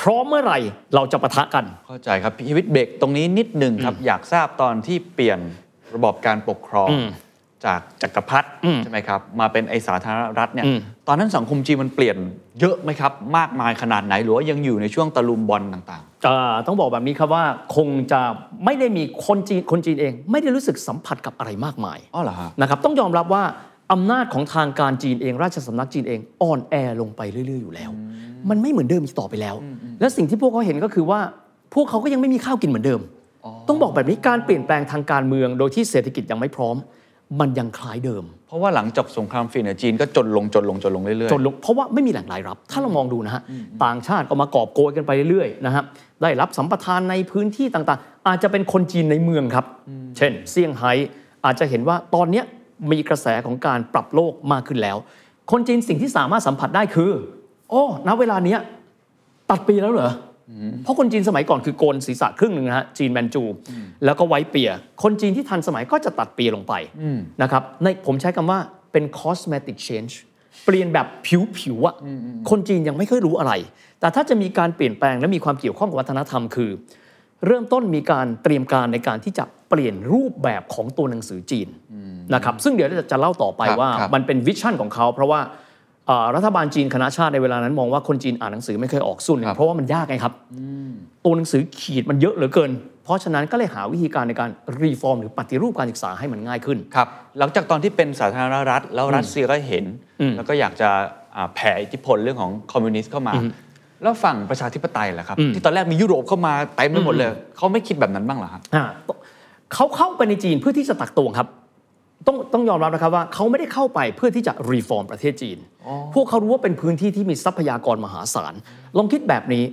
พร้อมเมื่อไหร่เราจะปะทะกัน
เข้าใจครับพี่วิทย์เบรกตรงนี้นิดหนึ่งครับ อยากทราบตอนที่เปลี่ยนระบอบการปกครอง
อืม
จากจักรพรรดิ
อืม
ใช่ไหมครับมาเป็นไอสาธารณรัฐเนี่ย
อืม
ตอนนั้นสังคมจีนมันเปลี่ยนเยอะไหมครับ มากมายขนาดไหนหรือว่ายังอยู่ในช่วงตะลุมบอลต่าง
อ่าต้องบอกแบบนี้ครับว่าคงจะไม่ได้มีคนจีนคนจีนเอง ไม่ได้รู้สึกสัมผัสกับอะไรมากมาย
ๆอ๋อเหรอฮะ
นะครับต้องยอมรับว่า อำนาจของทางการจีนเอง ราชสำนักจีนเองอ่อนแอลงไปเรื่อย ๆ อยู่แล้ว มันไม่เหมือนเดิมอีกต่อไปแล้ว และสิ่งที่พวกเขาเห็นก็คือว่า พวกเขาก็ยังไม่มีข้าวกินเหมือนเดิม ต้องบอกแบบนี้การเปลี่ยนแปลงทางการเมือง โดยที่เศรษฐกิจยังไม่พร้อม มันยังคล้ายเดิม
เพราะว่าหลังจบสงครามฟินเนี่ยจีนก็จนลงจนลงจนลงเรื่อยๆ
จนลงเพราะว่าไม่มีแหล่งรายรับ ถ้าเรามองดูนะฮะต่างชาติก็มากอบโกยกันไปเรื่อยๆนะฮะได้รับสัมปทานในพื้นที่ต่างๆ อาจจะเป็นคนจีนในเมืองครับ เช่น เซี่ยงไฮ้อาจจะเห็นว่าตอนเนี้ย มีกระแสของการปรับโลกมากขึ้นแล้ว คนจีนสิ่งที่สามารถสัมผัสได้คือโอ้ณเวลาเนี้ยตัดปีแล้วเหรออเพราะคนจีนสมัยก่อนคือโกนศีรษะครึ่งหนึ่งนะฮะจีนแมนจู แล้วก็ไว้เปีย คนจีนที่ทันสมัยก็จะตัดปีลงไปนะครับในผมใช้คำว่าเป็น cosmetic change เปลี่ยนแบบผิวๆอะคนจีนยังไม่ค่อยรู้อะไร แต่ถ้าจะมีการเปลี่ยนแปลงและมีความเกี่ยวข้องกับวัฒนธรรมคือ เริ่มต้นมีการเตรียมการในการที่จะเปลี่ยนรูปแบบของตัวหนังสือจีนนะครับซึ่งเดี๋ยวจะเล่าต่อไป
ครับ
ว่า
ครับ
มันเป็นวิชั่นของเขาเพราะว่าเอ่อรัฐบาลจีนคณะชาติในเวลานั้นมองว่าคนจีนอ่านหนังสือไม่เคยออกส่วนหนึ่
ครั
ง
บ
เพราะว่ามันยากไงครับตัวหนังสือขีดมันเยอะเหลือเกิน เพราะฉะนั้นก็เลยหาวิธีการในการ reform หรือฏิรูปการศึกษาให้มันง่ายขึ้น
ครับหลังจากตอนที่เป็นสาธารณรัฐ แล้วรัสเซียก็เห็น แล้วก็อยากจะอ่าแผ่อิทธิพลเรื่องของคอมมิวนิสต์เข้ามา แล้วฝั่งประชาธิปไตยล่ะครับ ที่ตอนแรกมียุโรปเข้ามาเต็มไปหมดเลย เขาไม่คิดแบบนั้นบ้างเหรอครับ
อ่าเขาเข้าไปในจีนเพื่อที่จะตักตวงครับ ต้องต้องยอมรับนะครับว่าเขาไม่ได้เข้าไปเพื่อที่จะ reform ประเทศจีน พวกเขารู้ว่าเป็นพื้นที่ที่มีทรัพยากรมหาศาล ลองคิดแบบนี้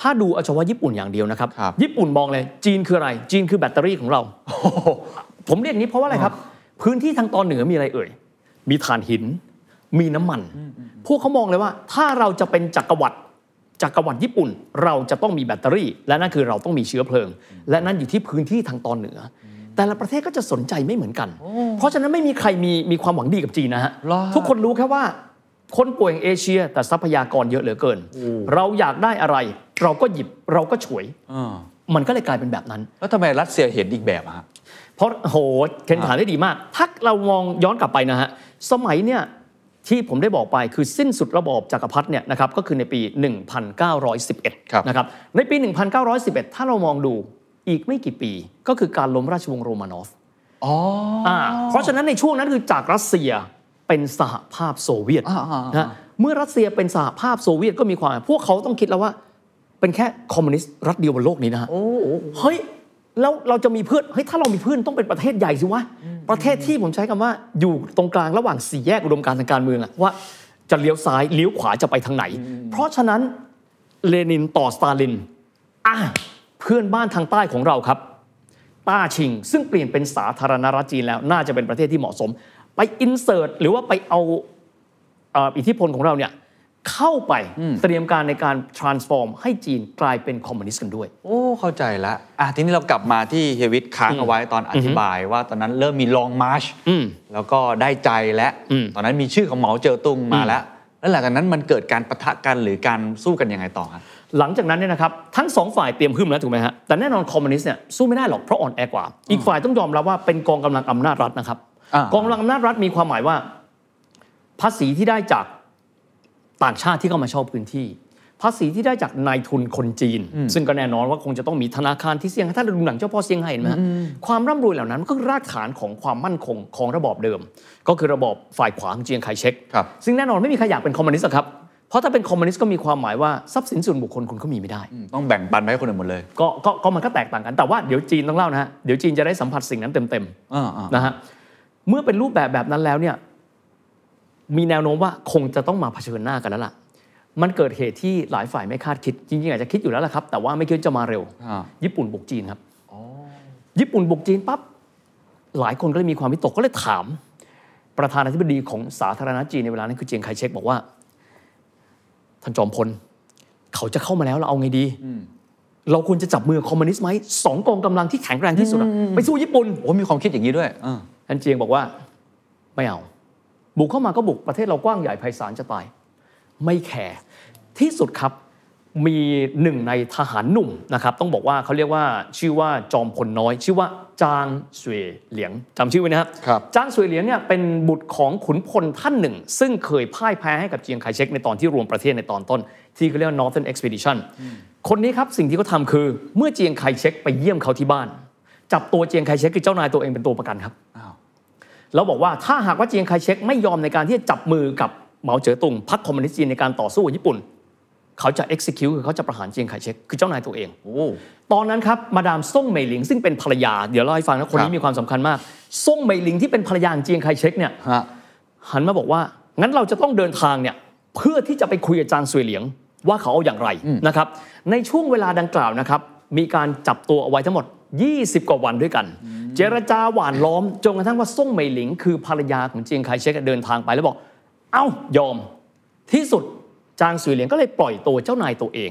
ถ้าดูเอาเฉพาะญี่ปุ่นอย่างเดียวนะครับ
ครับ
ญี่ปุ่นมองเลยจีนคืออะไร จีนคือแบตเตอรี่ของเรา ผมเรียกอย่างนี้เพราะว่าอะไรครับ พื้นที่ทางตอนเหนือมีอะไรเอ่ย มีถ่านหิน มีน้ำมัน พวกเขามองเลยว่า ถ้าเราจะเป็นจักรวรรดิ จักรวรรดิญี่ปุ่น เราจะต้องมีแบตเตอรี่ และนั่นคือเราต้องมีเชื้อเพลิง และนั่นอยู่ที่พื้นที่ทางตอนเหนือ แต่ละประเทศก็จะสนใจไม่เหมือนกัน เพราะฉะนั้นไม่มีใครมีมีความหวังดีกับจีนนะฮะ
เหรอ
ทุกคนรู้แค่ว่าคนป่วยอย่างเอเชีย แต่ทรัพยากรเยอะเหลือเกิน เราอยากได้อะไร เราก็หยิบเราก็ฉวย
เออ
มันก็เลยกลายเป็นแบบนั้น
แล้วทำไมรัสเซียเห็นอีกแบบอะฮะ
เพราะโหเคนถามได้ดีมาก ถ้าเรามองย้อนกลับไปนะฮะสมัยเนี่ย ที่ผมได้บอกไปคือสิ้นสุดระบอบจักรพรรดิเนี่ยนะครับก็คือในปี 1911
ครับ
นะครับในปี 1911 ถ้าเรามองดูอีกไม่กี่ปี ก็คือการล้มราชวงศ์โรมานอฟ
อ๋อ
อ่าเพราะฉะนั้นในช่วงนั้นคือจากรัสเซียเป็นสหภาพโซเวียต
อ่าอ่าอ่า
นะเมื่อรัสเซียเป็นสหภาพโซเวียตก็มีความหมายพวกเขาต้องคิดแล้วว่า เป็นแค่คอมมิวนิสต์รัฐเดียวบนโลกนี้นะฮะเฮ้ยแล้วเราจะมีเพื่อนเฮ้ยถ้าเรามีเพื่อนต้องเป็นประเทศใหญ่สิวะ ประเทศที่ผมใช้คำว่าอยู่ตรงกลางระหว่างสี่แยกอุดมการณ์ทางการเมืองอะว่าจะเลี้ยวซ้ายเลี้ยวขวาจะไปทางไหน เพราะฉะนั้นเลนินต่อสตาลินอะเพื่อนบ้านทางใต้ของเราครับต้าชิง ซึ่งเปลี่ยนเป็นสาธารณรัฐจีนแล้วน่าจะเป็นประเทศที่เหมาะสม ไปอินเสิร์ตหรือว่าไปเอาเอ่ออิทธิพลของเราเนี่ย เข้าไปเตรียมการในการ transform ให้จีนกลายเป็นคอมมิวนิสต์กันด้วย
โอ้ เข้าใจแล้วอะทีนี้เรากลับมาที่เฮยวิทค้างเอาไว้ตอนอธิบายว่าตอนนั้นเริ่มมีลองมาร์ช
อืม
แล้วก็ได้ใจแล้ว
อืม
ตอนนั้นมีชื่อของเหมาเจ๋อตุงมาแล้ว แล้วหลังจากนั้นมันเกิดการประทะกันหรือการสู้กันยังไงต่อครับ
หลังจากนั้นเนี่ยนะครับทั้งสองฝ่ายเตรียมขึ้นแล้วถูกไหมฮะแต่แน่นอนคอมมิวนิสต์เนี่ยสู้ไม่ได้หรอกเพราะอ่อนแอกว่า อีกฝ่ายต้องยอมรับว่าเป็นกองกำลังอำนาจรัฐนะครับ
อ่าก
องกำลังอำนาจรัฐมีความหมายว่า ภาษีที่ได้จาก ต่างชาติที่เข้ามาเช่าพื้นที่ ภาษีที่ได้จากนายทุนคนจีน ซึ่งก็แน่นอนว่าคงจะต้องมีธนาคารที่เซี่ยงไฮ้ถ้าเราดูหนังเจ้าพ่อเซี่ยงไฮ้เห็นไหมฮะความร่ำรวยเหล่านั้นมันก็รากฐานของความมั่นคงของระบอบเดิม ก็คือระบอบฝ่ายขวาของเจียงไคเชก
ครับ
ซึ่งแน่นอนไม่มีใครอยากเป็นคอมมิวนิสต์หรอกครับเพราะถ้าเป็นคอมมิวนิสต์ก็มีความหมายว่าทรัพย์สินส่วนบุคคลคุณก็มีไม่ได้
ต้องแบ่งปันไปให้คนอื่นหมดเลย
ก็ก็ก็มันก็แตกต่างกันแต่ว่าเดี๋ยวจีนต้องเล่านะฮะเดี๋ยวจีนจะได้สัมผัสสิ่งนั้นเต็ม
อ่าอ่า
ๆนะฮะเมื่อเป็นรูปแบบแบบนั้นแล้วเนี่ย มีแนวโน้มว่าคงจะต้องมาเผชิญหน้ากันแล้วล่ะ มันเกิดเหตุที่หลายฝ่ายไม่คาดคิด จริงๆอาจจะคิดอยู่แล้วล่ะครับ แต่ว่าไม่คิดว่าจะมาเร็ว
อ่า
ญี่ปุ่นบุกจีนครับญี่ปุ่นบุกจีนปั๊บหลายคนก็เลยมีความวิตกก็เลยถาม ประธานาธิบดีของสาธารณรัฐจีนในเวลานั้นคือเจียงไคเชกบอกว่า ท่านจอมพล เขาจะเข้ามาแล้วเราเอาไงดีเราควรจะจับมือคอมมิวนิสต์ไหมสองกองกำลังที่แข็งแรงที่สุดอะไปสู้ญี่ปุ่น
โอ้มีความคิดอย่างนี้ด้วยอ่า
ท่านเจียงบอกว่า ไม่เอา บุกเข้ามาก็บุกประเทศเรากว้างใหญ่ไพศาลจะตาย ไม่แคร์ที่สุดครับมีหนึ่งในทหารหนุ่มนะครับต้องบอกว่าเขาเรียกว่าชื่อว่าจอมพลน้อย ชื่อว่าจางสวยเหลียงจำชื่อไว้นะครับ
ครับ
จางสวยเหลียงเนี่ยเป็นบุตรของขุนพลท่านหนึ่ง ซึ่งเคยพ่ายแพ้ให้กับเจียงไคเชกในตอนที่รวมประเทศในตอนต้น ที่เขาเรียกว่า Northern Expedition คนนี้ครับสิ่งที่เขาทำคือเมื่อเจียงไคเชกไปเยี่ยมเขาที่บ้าน จับตัวเจียงไคเชกคือเจ้านายตัวเองเป็นตัวประกันครับ
อ้า
บอกว่าถ้าหากว่าเจียงไคเชกไม่ยอมในการที่จะจับมือกับเหมาเจ๋อตุงพรรคคอมมิวนิสต์จีนในการต่อสู้กับญี่ปุ่น เขาจะ execute คือเขาจะประหารเจียงไคเชกคือเจ้านายตัวเอง
อ
ตอนนั้นครับมาดามซ่งเหมยหลิงซึ่งเป็นภรรยา เดี๋ยวเล่าให้ฟังนะคนนี้มีความสำคัญมากซ่งเหมยหลิงที่เป็นภรรยาของเจียงไคเชกเนี่ยหันมาบอกว่างั้นเราจะต้องเดินทางเนี่ยเพื่อที่จะไปคุยกับจางซวยเหลียงว่าเขาเอาอย่างไรนะครับในช่วงเวลาดังกล่าวนะครับมีการจับตัวเอาไว้ทั้งหมด 20 กว่าวันด้วยกัน เจรจาหวานล้อมจนกระทั่งว่าซ่งเหมยหลิง คือภรรยาของเจียงไคเชกเดินทางไปแล้วบอก เอ้ายอม ที่สุดจางซวยเหลียงก็เลยปล่อยตัวเจ้านายตัวเอง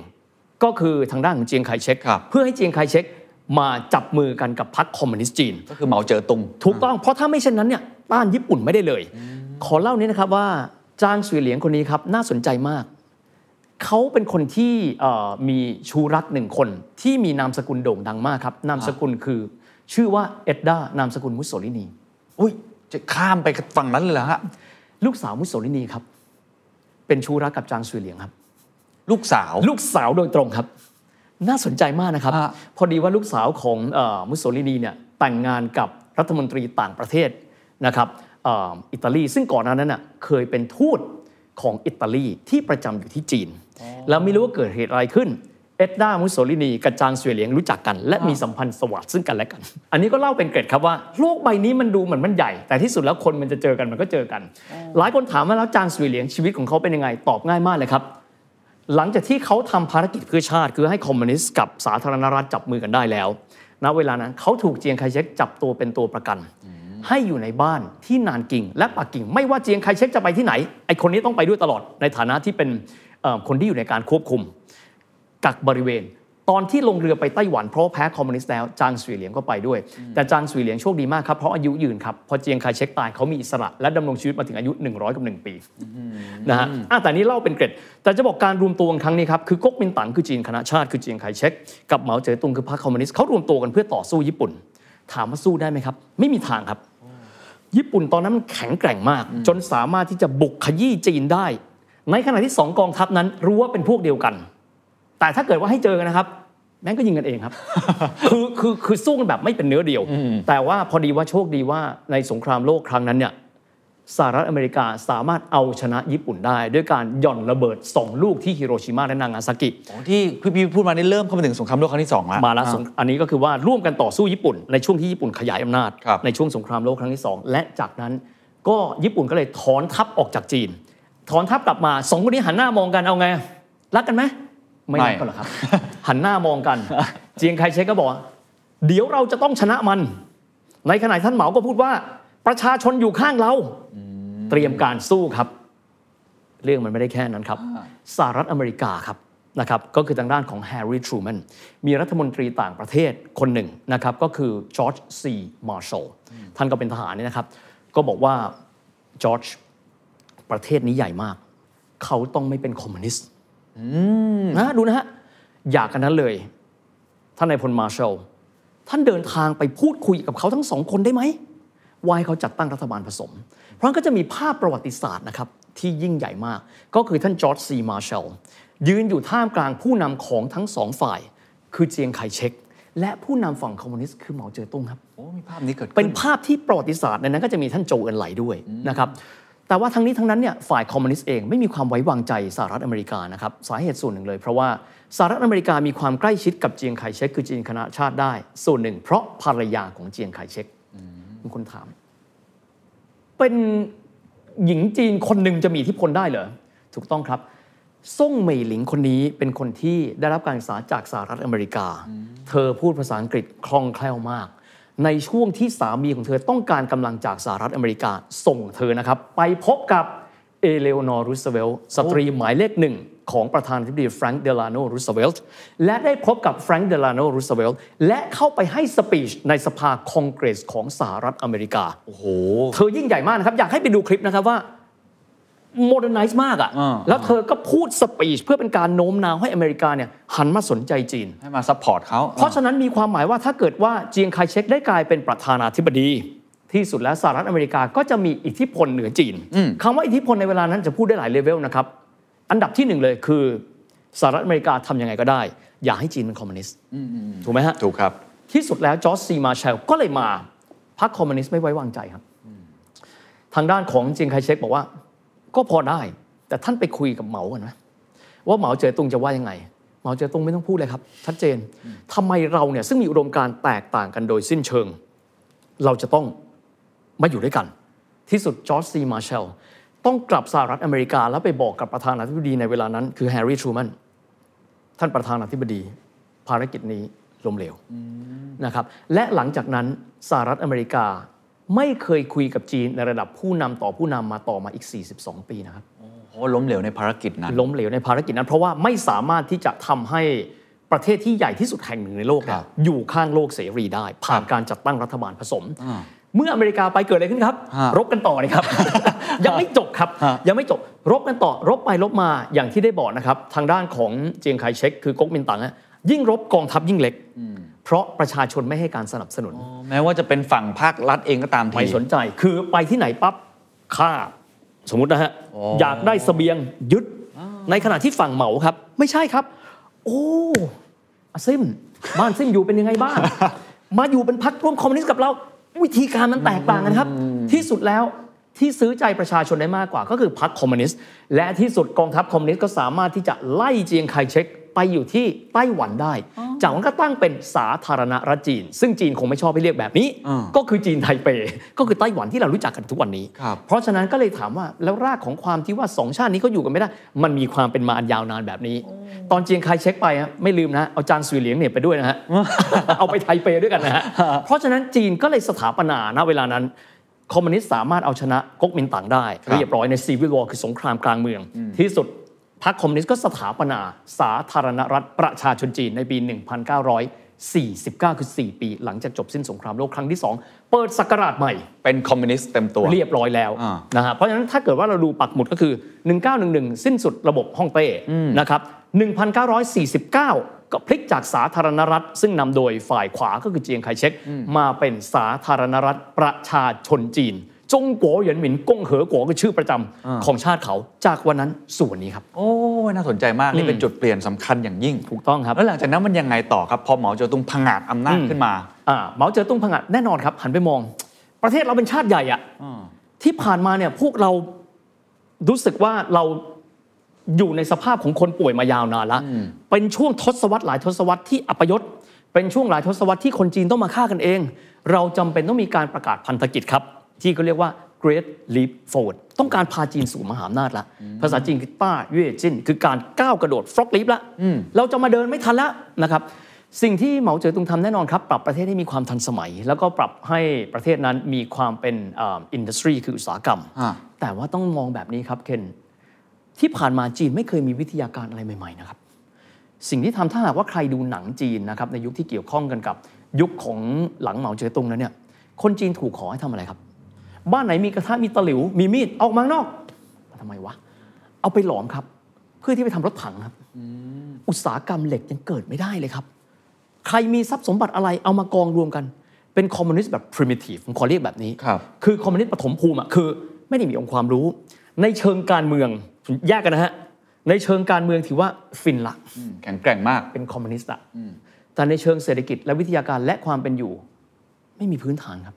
ก็คือทางด้านของเจียงไคเชก
ครับ
เพื่อให้เจียงไคเชกมาจับมือกันกับพรรคคอมมิวนิสต์จีน
ก็คือเหมาเจ๋อตุง
ถูกต้องเพราะถ้าไม่เช่นนั้นเนี่ยต้านญี่ปุ่นไม่ได้เลย ขอเล่านี้นะครับว่าจางสุยเหลียงคนนี้ครับน่าสนใจมากเขาเป็นคนที่เอ่อมีชูรักหนึ่งคนที่มีนามสกุลโด่งดังมากครับ นามสกุลคือ ชื่อว่าเอ็ดดานามสกุลมุสโสลินี
อุ้ยจะข้ามไปฝั่งนั้นเลยเหรอฮะ
ลูกสาวมุสโสลินีครับ เป็นชูรักกับจางสุยเหลียงครับ
ลูกสาว
ลูกสาวโดยตรงครับ น่าสนใจมากนะครับ
ฮะ
พอดีว่าลูกสาวของเออมุสโสลินีเนี่ยแต่งงานกับรัฐมนตรีต่างประเทศนะครับเอ่ออิตาลี ซึ่งก่อนหน้านั้นน่ะเคยเป็นทูตของอิตาลีที่ประจำอยู่ที่จีน แล้วไม่รู้ว่าเกิดเหตุอะไรขึ้น เอ็ดดามุสโสลินีกับจางสวยเหลียงรู้จักกัน และมีสัมพันธ์สวัสดิ์ซึ่งกันและกัน อันนี้ก็เล่าเป็นเกร็ดครับว่าโลกใบนี้มันดูเหมือนมันใหญ่ แต่ที่สุดแล้วคนมันจะเจอกันมันก็เจอกัน หลายคนถามว่าแล้วจางสวยเหลียงชีวิตของเขาเป็นยังไงตอบง่ายมากเลยครับ หลังจากที่เขาทำภารกิจเพื่อชาติ คือให้คอมมิวนิสต์กับสาธารณรัฐจับมือกันได้แล้วณเวลานั้นเขาถูกเจียงไคเชกจับตัวเป็นตัวประกัน ให้อยู่ในบ้านที่นานกิง และปักกิ่ง ไม่ว่าเจียงไคเชกจะไปที่ไหนไอคนนี้ต้องไปด้วยตลอดในฐานะที่เป็นเอ่อคนที่อยู่ในการควบคุม กักบริเวณ ตอนที่ลงเรือไปไต้หวันเพราะแพ้คอมมิวนิสต์แล้วจางสุยเหลียงก็ไปด้วย แต่จางสุยเหลียงโชคดีมากครับเพราะอายุยืนครับพอเจียงไคเชกตายเขามีอิสระและดำรงชีวิตมาถึงอายุ 100กับ1ปีนะฮะอะแต่นี้เล่าเป็นเกร็ด แต่จะบอกการรวมตัวกันครั้งนี้ครับคือก๊กมินตั๋งคือจีนคณะชาติคือเจียงไคเชกกับเหมาเจ๋อตุงคือพรรคคอมมิวนิสต์เขารวมตัวกันเพื่อต่อสู้ญี่ปุ่น ถามว่าสู้ได้ไหมครับ ไม่มีทางครับ ญี่ปุ่นตอนนั้นมันแข็งแกร่งมาก จนสามารถที่จะบุกขยี้จีนได้ ในขณะที่สองกองทัพนั้นรู้ว่าเป็นพวกเดียวกัน แต่ถ้าเกิดว่าให้เจอกันนะครับ แม่งก็ยิงกันเองครับ คือคือคือสู้กันแบบไม่เป็นเนื้อเดียว แต่ว่าพอดีว่าโชคดีว่าในสงครามโลกครั้งนั้นเนี่ยสหรัฐอเมริกาสามารถเอาชนะญี่ปุ่นได้ ด้วยการหย่อนระเบิดสองลูกที่ฮิโรชิมาและนางาซากิ
ที่พี่พี่พูดมานี่เริ่มเข้ามาถึงสงครามโลกครั้งที่สองแล้ว
มาแล้วสงอันนี้ก็คือว่าร่วมกันต่อสู้ญี่ปุ่น ในช่วงที่ญี่ปุ่นขยายอำนาจ
ครับ
ในช่วงสงครามโลกครั้งที่สองและจากนั้นก็ญี่ปุ่นก็เลยถอนทัพออกจากจีน ถอนทัพกลับมาสองคนนี้หันหน้ามองกันเอาไงรักกันไหม ไม่รักกันหรอกครับ หันหน้ามองกันเจียงไคเชกก็บอกว่าเดี๋ยวเราจะต้องชนะมัน ในขณะท่านเหมาก็พูดว่า ประชาชนอยู่ข้างเรา เตรียมการสู้ครับ เรื่องมันไม่ได้แค่นั้นครับสหรัฐอเมริกาครับนะครับก็คือทางด้านของแฮร์รี่ทรูแมนมีรัฐมนตรีต่างประเทศคนหนึ่งนะครับก็คือจอร์จซีมาร์ช l ลท่านก็เป็นทหารเนี่ยนะครับ ก็บอกว่าจอร์จประเทศนี้ใหญ่มาก เขาต้องไม่เป็นคอมมิวนิสต์ นะดูนะฮะ อยากกันนั้นเลย ท่านนายพลมาร์ช l ลท่านเดินทางไปพูดคุยกับเขาทั้งสองคนได้ไหมว่าให้เขาจัดตั้งรัฐบาลผสม เพราะงั้นก็จะมีภาพประวัติศาสตร์นะครับที่ยิ่งใหญ่มาก ก็คือท่านจอร์จซีมาร์ช l ลยืนอยู่ท่ามกลางผู้นำของทั้งสองฝ่าย คือเจียงไคเชกและผู้นำฝั่งคอมมิวนิสต์คือเหมาเจ๋อตุงครับ
โอ้มีภาพนี้เกิดขึ้น
เป็นภาพที่ประวัติศาสตร์ในนั้นก็จะมีท่านโจเอินไหลด้วยนะครับ แต่ว่าทั้งนี้ทั้งนั้นเนี่ยฝ่ายคอมมิวนิสต์เองไม่มีความไว้วางใจสหรัฐอเมริกานะครับสาเหตุส่วนหนึ่งเลย เพราะว่าสหรัฐอเมริกามีความใกล้ชิดกับเจียงไคเชกคือจีนคณะชาติได้ ส่วนหนึ่ง เพราะภรรยาของเจียงไคเชกมีคนถาม เป็นหญิงจีนคนหนึ่งจะมีอิทธิพลได้เหรอถูกต้องครับซ่งเหมยหลิงคนนี้เป็นคนที่ได้รับการศึกษาจากสหรัฐอเมริกา เธอพูดภาษาอังกฤษคล่องแคล่วมาก ในช่วงที่สามีของเธอต้องการกำลังจากสหรัฐอเมริกาส่งเธอนะครับ ไปพบกับเอเลโอนอร์รูสเวลต์สตรีหมายเลขหนึ่งของประธานาธิบดีแฟรงค์เดลาโนรูสเวลต์และได้พบกับแฟรงค์เดลาโนรูสเวลต์และเข้าไปให้ speech ในสภาคองเกรสของสหรัฐอเมริกา
โอ้โห
เธอยิ่งใหญ่มากนะครับ อยากให้ไปดูคลิปนะครับว่า modernize มากอะ
อ่าฮะ
แล้วเธอก็พูด speech เพื่อเป็นการโน้มน้าวให้อเมริกาเนี่ยหันมาสนใจจีน
ให้มา support เขา
เพราะฉะนั้นมีความหมายว่าถ้าเกิดว่าเจียงไคเชกได้กลายเป็นประธานาธิบดี ที่สุดแล้วสหรัฐอเมริกาก็จะมีอิทธิพลเหนือจีนคำว่าอิทธิพลในเวลานั้นจะพูดได้หลายเลเวลนะครับอันดับที่หนึ่งเลยคือสหรัฐอเมริกาทำยังไงก็ได้ อย่าให้จีนเป็นคอมมิวนิสต์ถูกไหมฮะ
ถูกครับ
ที่สุดแล้วจอร์จซีมาร์แชลก็เลยมาพรรคคอมมิวนิสต์ไม่ไว้วางใจครับ ทางด้านของเจียงไคเชกบอกว่า ก็พอได้ แต่ท่านไปคุยกับเหมาก่อนนะว่าเหมาเจ๋อตุงจะว่ายังไง เหมาเจ๋อตุงไม่ต้องพูดเลยครับ ชัดเจนทำไมเราเนี่ยซึ่งมีอุดมการณ์แตกต่างกันโดยสิ้นเชิง เราจะต้องมาอยู่ด้วยกัน ที่สุดจอร์จซีมาร์แชลต้องกลับสหรัฐอเมริกา แล้วไปบอกกับประธานาธิบดีในเวลานั้น คือแฮร์รี่ทรูแมนท่านประธานาธิบดี ภารกิจนี้ล้มเหลวนะครับและหลังจากนั้นสหรัฐอเมริกา ไม่เคยคุยกับจีนในระดับผู้นำต่อผู้นำมาต่อมาอีก 42 ปีนะครับ
โอ้ล้มเหลวในภารกิจนั้น
ล้มเหลวในภารกิจนั้น เพราะว่าไม่สามารถที่จะทำให้ประเทศที่ใหญ่ที่สุดแห่งหนึ่งในโลกเนี่ย
ครับ
อยู่ข้างโลกเสรีได้ ผ่าน
ครับ
การจัดตั้งรัฐบาลผสม
อ่า
เมื่ออเมริกาไปเกิดอะไรขึ้นครับ
ฮะ
รบกันต่อเลยครับ ยังไม่จบครับ
ฮะ
ยังไม่จบรบกันต่อรบไปรบมาอย่างที่ได้บอกนะครับ ทางด้านของเจียงไคเชกคือก๊กมินตั๋งอะยิ่งรบกองทัพยิ่งเล็ก เพราะประชาชนไม่ให้การสนับสนุน
แม้ว่าจะเป็นฝั่งภาครัฐเองก็ตามที
ไม่สนใจ คือไปที่ไหนปั๊บฆ่า สมมตินะฮะ
อ๋อ
อยากได้เสบียงยึด ในขณะที่ฝั่งเหมาครับ ไม่ใช่ครับ โอ้อาซิม บ้านซิมอยู่เป็นยังไงบ้าง มาอยู่เป็นพรรคร่วมคอมมิวนิสต์กับเราวิธีการมันแตกต่างกันครับ ที่สุดแล้วที่ซื้อใจประชาชนได้มากกว่าก็คือพรรคคอมมิวนิสต์และที่สุดกองทัพคอมมิวนิสต์ก็สามารถที่จะไล่เจียงไคเชก ไปอยู่ที่ไต้หวันได้ จากนั้นก็ตั้งเป็นสาธารณรัฐจีน ซึ่งจีนคงไม่ชอบให้เรียกแบบนี้
อ่า
ก็คือจีนไทเป ก็คือไต้หวันที่เรารู้จักกันทุกวันนี้
ครับ
เพราะฉะนั้นก็เลยถามว่าแล้วรากของความที่ว่าสองชาตินี้เขาอยู่กันไม่ได้ มันมีความเป็นมาอันยาวนานแบบนี้ ตอนเจียงไคเช็คไปฮะไม่ลืมนะเอาจางเสวียเหลียงเนี่ยไปด้วยนะฮะเอาไปไทเปด้วยกันนะฮะเพราะฉะนั้นจีนก็เลยสถาปนาณเวลานั้นคอมมิวนิสต์สามารถเอาชนะก๊กมินตั๋งได้
ครับ
เรียบร้อยใน civil war คือสงครามกลางเมืองที่สุด พรรคคอมมิวนิสต์ก็สถาปนาสาธารณรัฐประชาชนจีนในปี 1949 คือ 4 ปี หลังจากจบสิ้นสงครามโลกครั้งที่ 2 เปิดศักราชใหม่
เป็นคอมมิวนิสต์เต็มตัว
เรียบร้อยแล้ว
อ่า
นะฮะเพราะฉะนั้นถ้าเกิดว่าเราดูปักหมุดก็คือ 1911 สิ้นสุดระบบฮ่องเต้นะครับ 1949ก็พลิกจากสาธารณรัฐ ซึ่งนำโดยฝ่ายขวาก็คือเจียงไคเชกมาเป็นสาธารณรัฐประชาชนจีน จงกัวเหยินหมินกงเหอกัวคือชื่อประจำของชาติเขาจากวันนั้นสู่วันนี้ครับ
โอ้ยน่าสนใจมาก นี่เป็นจุดเปลี่ยนสำคัญอย่างยิ่ง
ถูกต้องครับ
แล้วหลังจากนั้นมันยังไงต่อครับ พอเหมาเจ๋อตุงผงาดอำนาจขึ้นมา
อ่าเหมาเจ๋อตุ้งพังอัดแน่นอนครับ หันไปมอง ประเทศเราเป็นชาติใหญ่อะที่ผ่านมาเนี่ยพวกเรารู้สึกว่าเราอยู่ในสภาพของคนป่วยมายาวนานแล้วเป็นช่วงทศวรรษหลายทศวรรษที่อัปยศเป็นช่วงหลายทศวรรษที่คนจีนต้องมาฆ่ากันเอง เราจำเป็นต้องมีการประกาศพันธกิจครับ ที่เขาเรียกว่า Great Leap Forward ต้องการพาจีนสู่มหาอำนาจละ ภาษาจีนคือต้าเย่จินคือการก้าวกระโดดฟลอกลิฟละเราจะมาเดินไม่ทันแล้วนะครับสิ่งที่เหมาเจ๋อตุงทำแน่นอนครับ ปรับประเทศให้มีความทันสมัย แล้วก็ปรับให้ประเทศนั้นมีความเป็นอินดัสทรีคืออุตสาหกรรม
อ่า
แต่ว่าต้องมองแบบนี้ครับเคนที่ผ่านมาจีนไม่เคยมีวิทยาการอะไรใหม่ๆนะครับสิ่งที่ทำถ้าหากว่าใครดูหนังจีนนะครับในยุคที่เกี่ยวข้องกันกับ ยุคของหลังเหมาเจ๋อตุงนั้นเนี่ยคนจีนถูกขอให้ทำอะไรครับ บ้านไหนมีกระทะมีตะหลิว มีมีดออกมาข้างนอกทำไมวะ เอาไปหลอมครับ เพื่อที่ไปทำรถถังครับ อุตสาหกรรมเหล็กยังเกิดไม่ได้เลยครับ ใครมีทรัพย์สมบัติอะไรเอามากองรวมกัน เป็นคอมมิวนิสต์แบบ primitive ผมขอเรียกแบบนี้
ครับ
คือคอมมิวนิสต์ปฐมภูมิอะคือ ไม่ได้มีองค์ความรู้ ในเชิงการเมืองแยกกันนะฮะในเชิงการเมืองถือว่าฟินละ
แข็งแกร่งมาก
เป็นคอมมิวนิสต์อะแต่ในเชิงเศรษฐกิจและวิทยาการและความเป็นอยู่ ไม่มีพื้นฐานครับ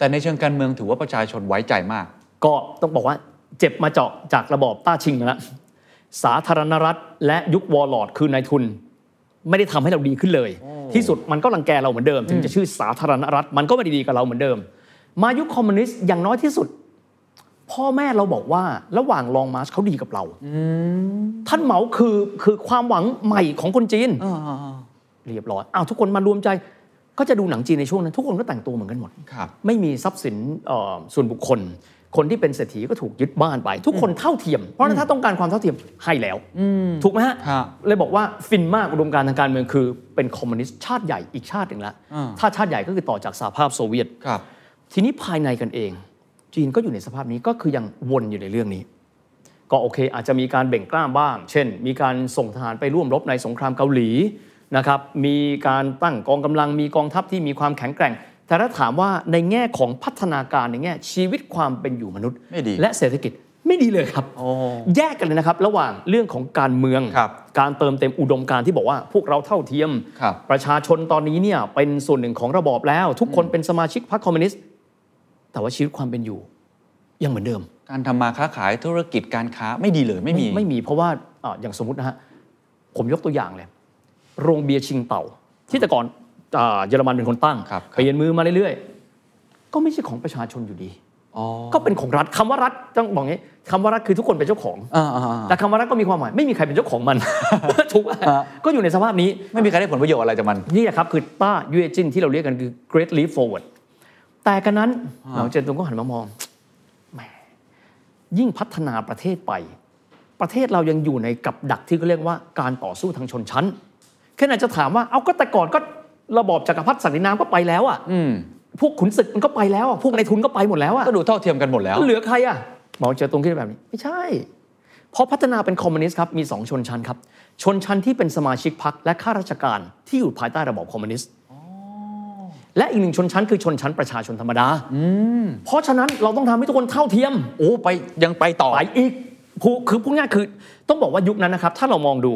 แต่ในเชิงการเมืองถือว่าประชาชนไว้ใจมาก
ก็ต้องบอกว่าเจ็บมาเยอะจากระบอบต้าชิงแล้วสาธารณรัฐ และยุค warlord คือนายทุน ไม่ได้ทำให้เราดีขึ้นเลย ที่สุดมันก็รังแกเราเหมือนเดิม ถึงจะชื่อสาธารณรัฐ มันก็ไม่ได้ดีกับเราเหมือนเดิม มายุคคอมมิวนิสต์อย่างน้อยที่สุด พ่อแม่เราบอกว่าระหว่าง Long March เขาดีกับเราท่านเหมาคือคือความหวังใหม่ของคนจีนเรียบร้อยอ้าวทุกคนมารวมใจ ก็จะดูหนังจีนในช่วงนั้น ทุกคนก็แต่งตัวเหมือนกันหมด
ครับ
ไม่มีทรัพย์สินเอ่อส่วนบุคคล คนที่เป็นเศรษฐีก็ถูกยึดบ้านไป ทุกคนเท่าเทียม เพราะฉะนั้นถ้าต้องการความเท่าเทียมให้แล้วถูกไหมฮะ
ครับ
เลยบอกว่าฟินมากอุดมการณ์ทางการเมืองคือเป็นคอมมิวนิสต์ชาติใหญ่อีกชาติหนึ่งแล้ว
อ่า
ถ้าชาติใหญ่ก็คือต่อจากสหภาพโซเวียต
ครับ
ทีนี้ภายในกันเอง จีนก็อยู่ในสภาพนี้ก็คือยังวนอยู่ในเรื่องนี้ก็โอเค อาจจะมีการเบ่งกล้ามบ้าง เช่น มีการส่งทหารไปร่วมรบในสงครามเกาหลี นะครับมีการตั้งกองกำลังมีกองทัพที่มีความแข็งแกร่ง แต่ถ้าถามว่าในแง่ของพัฒนาการในแง่ชีวิตความเป็นอยู่มนุษย์
ไม่ดี
และเศรษฐกิจไม่ดีเลยครับ
โอ้
แยกกันเลยนะครับ ระหว่างเรื่องของการเมือง
ครับ
การเติมเต็มอุดมการณ์ที่บอกว่าพวกเราเท่าเทียม
ครับ
ประชาชนตอนนี้เนี่ยเป็นส่วนหนึ่งของระบอบแล้ว ทุกคนเป็นสมาชิกพรรคคอมมิวนิสต์ แต่ว่าชีวิตความเป็นอยู่ ยังเหมือนเดิม
การทำมาค้าขายธุรกิจการค้าไม่ดีเลยไม่มี
ไม่มีเพราะว่าอ่าอย่างสมมุตินะฮะผมยกตัวอย่างเลย โรงเบียร์ชิงเต่า ที่แต่ก่อนอ่าเยอรมันเป็นคนตั้ง
ครับ
เปลี่ยนมือมาเรื่อยๆ ก็ไม่ใช่ของประชาชนอยู่ดี
อ๋อ
ก็เป็นของรัฐคำว่ารัฐต้องบอกงี้คำว่ารัฐคือทุกคนเป็นเจ้าของ
อ่าอ่าอ่า
แต่คำว่ารัฐก็มีความหมายไม่มีใครเป็นเจ้าของมันถูกไหม
ฮะ
ก็อยู่ในสภาพนี้
ไม่มีใครได้ผลประโยชน์อะไรจากมัน
นี่แหละครับคือต้ายูเอจินที่เราเรียกกันคือ Great Leap Forward แต่กันนั้นเหนาเจนตุงก็หันมามองแหมยิ่งพัฒนาประเทศไป ประเทศเรายังอยู่ในกับดักที่เขาเรียกว่าการต่อสู้ทางชนชั้น แค่นั้นจะถามว่าเอาก็แต่ก่อนก็ระบอบจักรพรรดิศักดินามันก็ไปแล้วอะ
อืม
พวกขุนศึกมันก็ไปแล้วอะพวกนายทุนก็ไปหมดแล้วอะ
ก็ดูเท่าเทียมกันหมดแล้ว
เหลือใครอะเหมาเจ๋อตงคิดแบบนี้ ไม่ใช่เพราะพัฒนาเป็นคอมมิวนิสต์ครับมีสองชนชั้นครับ ชนชั้นที่เป็นสมาชิกพรรคและข้าราชการที่อยู่ภายใต้ระบอบคอมมิวนิสต์และอีกหนึ่งชนชั้นคือชนชั้นประชาชนธรรมดาเพราะฉะนั้นเราต้องทำให้ทุกคนเท่าเทียม
โอ้ไปยังไปต่อ
ไปอีกผู้คือพูดง่ายๆคือต้องบอกว่ายุคนั้นนะครับ ถ้าเรามองดู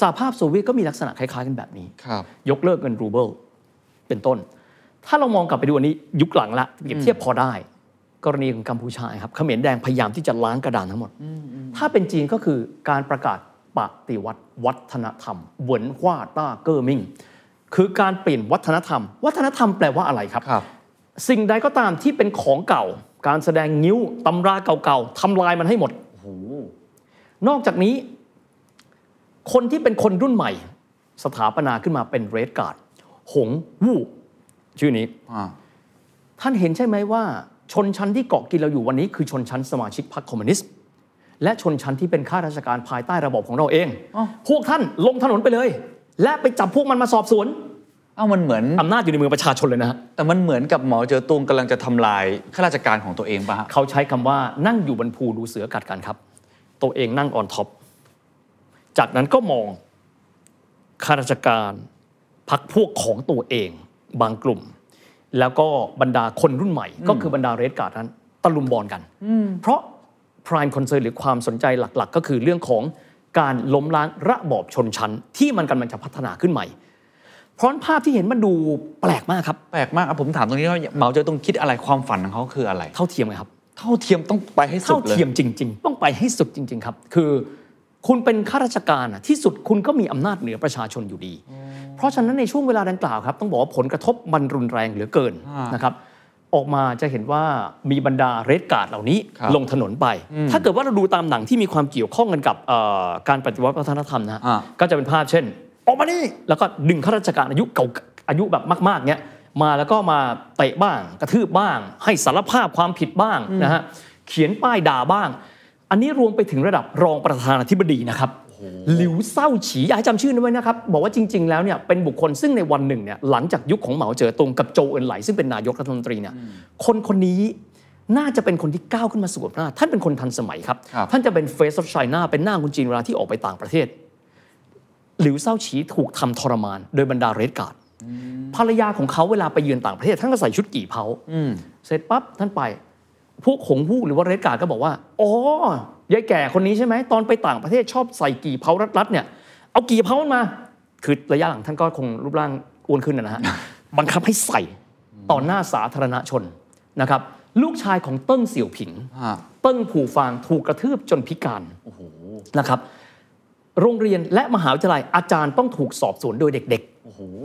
สหภาพโซเวียตก็มีลักษณะคล้ายๆกันแบบนี้
ครับ
ยกเลิกเงินรูเบิลเป็นต้น ถ้าเรามองกลับไปดูอันนี้ยุคหลังละเปรียบเทียบพอได้ กรณีของกัมพูชาครับเขมรแดงพยายามที่จะล้างกระดานทั้งหมด ถ้าเป็นจีนก็คือการประกาศปฏิวัติวัฒนธรรม文化大革命คือการเปลี่ยนวัฒนธรรม วัฒนธรรมแปลว่าอะไรครับ
ครับ
สิ่งใดก็ตามที่เป็นของเก่า การแสดงนิ้วตำราเก่าๆทำลายมันให้หมด นอกจากนี้ คนที่เป็นคนรุ่นใหม่ สถาปนาขึ้นมาเป็นเรดการ์ดหงวู่ชื่อนี้
อ่า
ท่านเห็นใช่ไหมว่า ชนชั้นที่เกาะกินเราอยู่วันนี้ คือชนชั้นสมาชิกพรรคคอมมิวนิสต์และชนชั้นที่เป็นข้าราชการภายใต้ระบบของเราเองพวกท่านลงถนนไปเลย และไปจับพวกมันมาสอบสวน
เอ้ามันเหมือน
อำนาจอยู่ในมือประชาชนเลยนะฮะ
แต่มันเหมือนกับเหมาเจ๋อตุงกำลังจะทำลายข้าราชการของตัวเองป่ะฮะ
เขาใช้คำว่านั่งอยู่บนภูดูเสือกัดกันครับ ตัวเองนั่ง on top จากนั้นก็มองข้าราชการพรรคพวกของตัวเองบางกลุ่ม แล้วก็บรรดาคนรุ่นใหม่ ก็คือบรรดา Red Guard นั้นตะลุมบอนกัน เพราะ prime concern หรือความสนใจหลักๆ ก็คือเรื่องของการล้มล้างระบอบชนชั้น ที่มันกำลังจะพัฒนาขึ้นใหม่เพราะฉะนั้นภาพที่เห็นมันดูแปลกมากครับ
แปลกมากอะผมถามตรงนี้ว่าเหมาเจอตุงคิดอะไรความฝันของเขาคืออะไร
เท่าเทียมไงครับ
เท่าเทียมต้องไปให้สุ
เท่า
ดเลย
เทียมจริง ๆ ต้องไปให้สุดจริง ๆ ครับ คือ คุณเป็นข้าราชการอะที่สุดคุณก็มีอำนาจเหนือประชาชนอยู่ดี เพราะฉะนั้นในช่วงเวลาดังกล่าวครับ ต้องบอกว่าผลกระทบมันรุนแรงเหลือเกิน
อ่าน
นะครับออกมาจะเห็นว่ามีบรรดาเรดการ์ดเหล่านี้
ครับ
ลงถนนไป ถ้าเกิดว่าเราดูตามหนังที่มีความเกี่ยวข้องกันกับเอ่อการปฏิวัติวัฒนธรรมนะฮะ
อ่า
ก็จะเป็นภาพเช่น ออกมานี่แล้วก็ดึงข้าราชการอายุเก่าอายุแบบมากๆเนี้ยมาแล้วก็มาเตะบ้าง กระทืบบ้าง ให้สารภาพความผิดบ้างนะฮะเขียนป้ายด่าบ้าง อันนี้รวมไปถึงระดับรองประธานาธิบดีนะครับหลิวเศร้าฉีอย่าให้จำชื่อนั้นไว้นะครับ บอกว่าจริง ๆ แล้วเนี่ยเป็นบุคคลซึ่งในวันหนึ่งเนี่ยหลังจากยุคของเหมาเจ๋อตงกับโจวเอินไหล ซึ่งเป็นนายกรัฐมนตรีเนี่ยคนคนนี้น่าจะเป็นคนที่ก้าวขึ้นมาสู่อำนาจท่านเป็นคนทันสมัยครับ
ครับ
ท่านจะเป็น face of China เป็นหน้าคุณจีนเวลาที่ออกไปต่างประเทศ หลิวเซาฉีถูกทำทรมาน โดยบรรดาเรดการ์ดภรรยาของเขาเวลาไปเยือนต่างประเทศ ท่านก็ใส่ชุดกี่เผาเสร็จปั๊บท่านไป พวกหงผู้หรือว่าเรดการ์ดก็บอกว่า อ๋อยายแก่คนนี้ใช่ไหม ตอนไปต่างประเทศชอบใส่กี่เผารัดๆเนี่ย เอากี่เผามันมา คือระยะหลังท่านก็คงรูปร่างอ้วนขึ้นนะนะฮะ บังคับให้ใส่ต่อหน้าสาธารณชนนะครับ ลูกชายของเติ้งเสี่ยวผิง
ฮะ
เติ้งผู่ฟางถูกกระทืบจนพิการนะครับ โรงเรียนและมหาวิทยาลัยอาจารย์ต้องถูกสอบสวนโดยเด็กๆ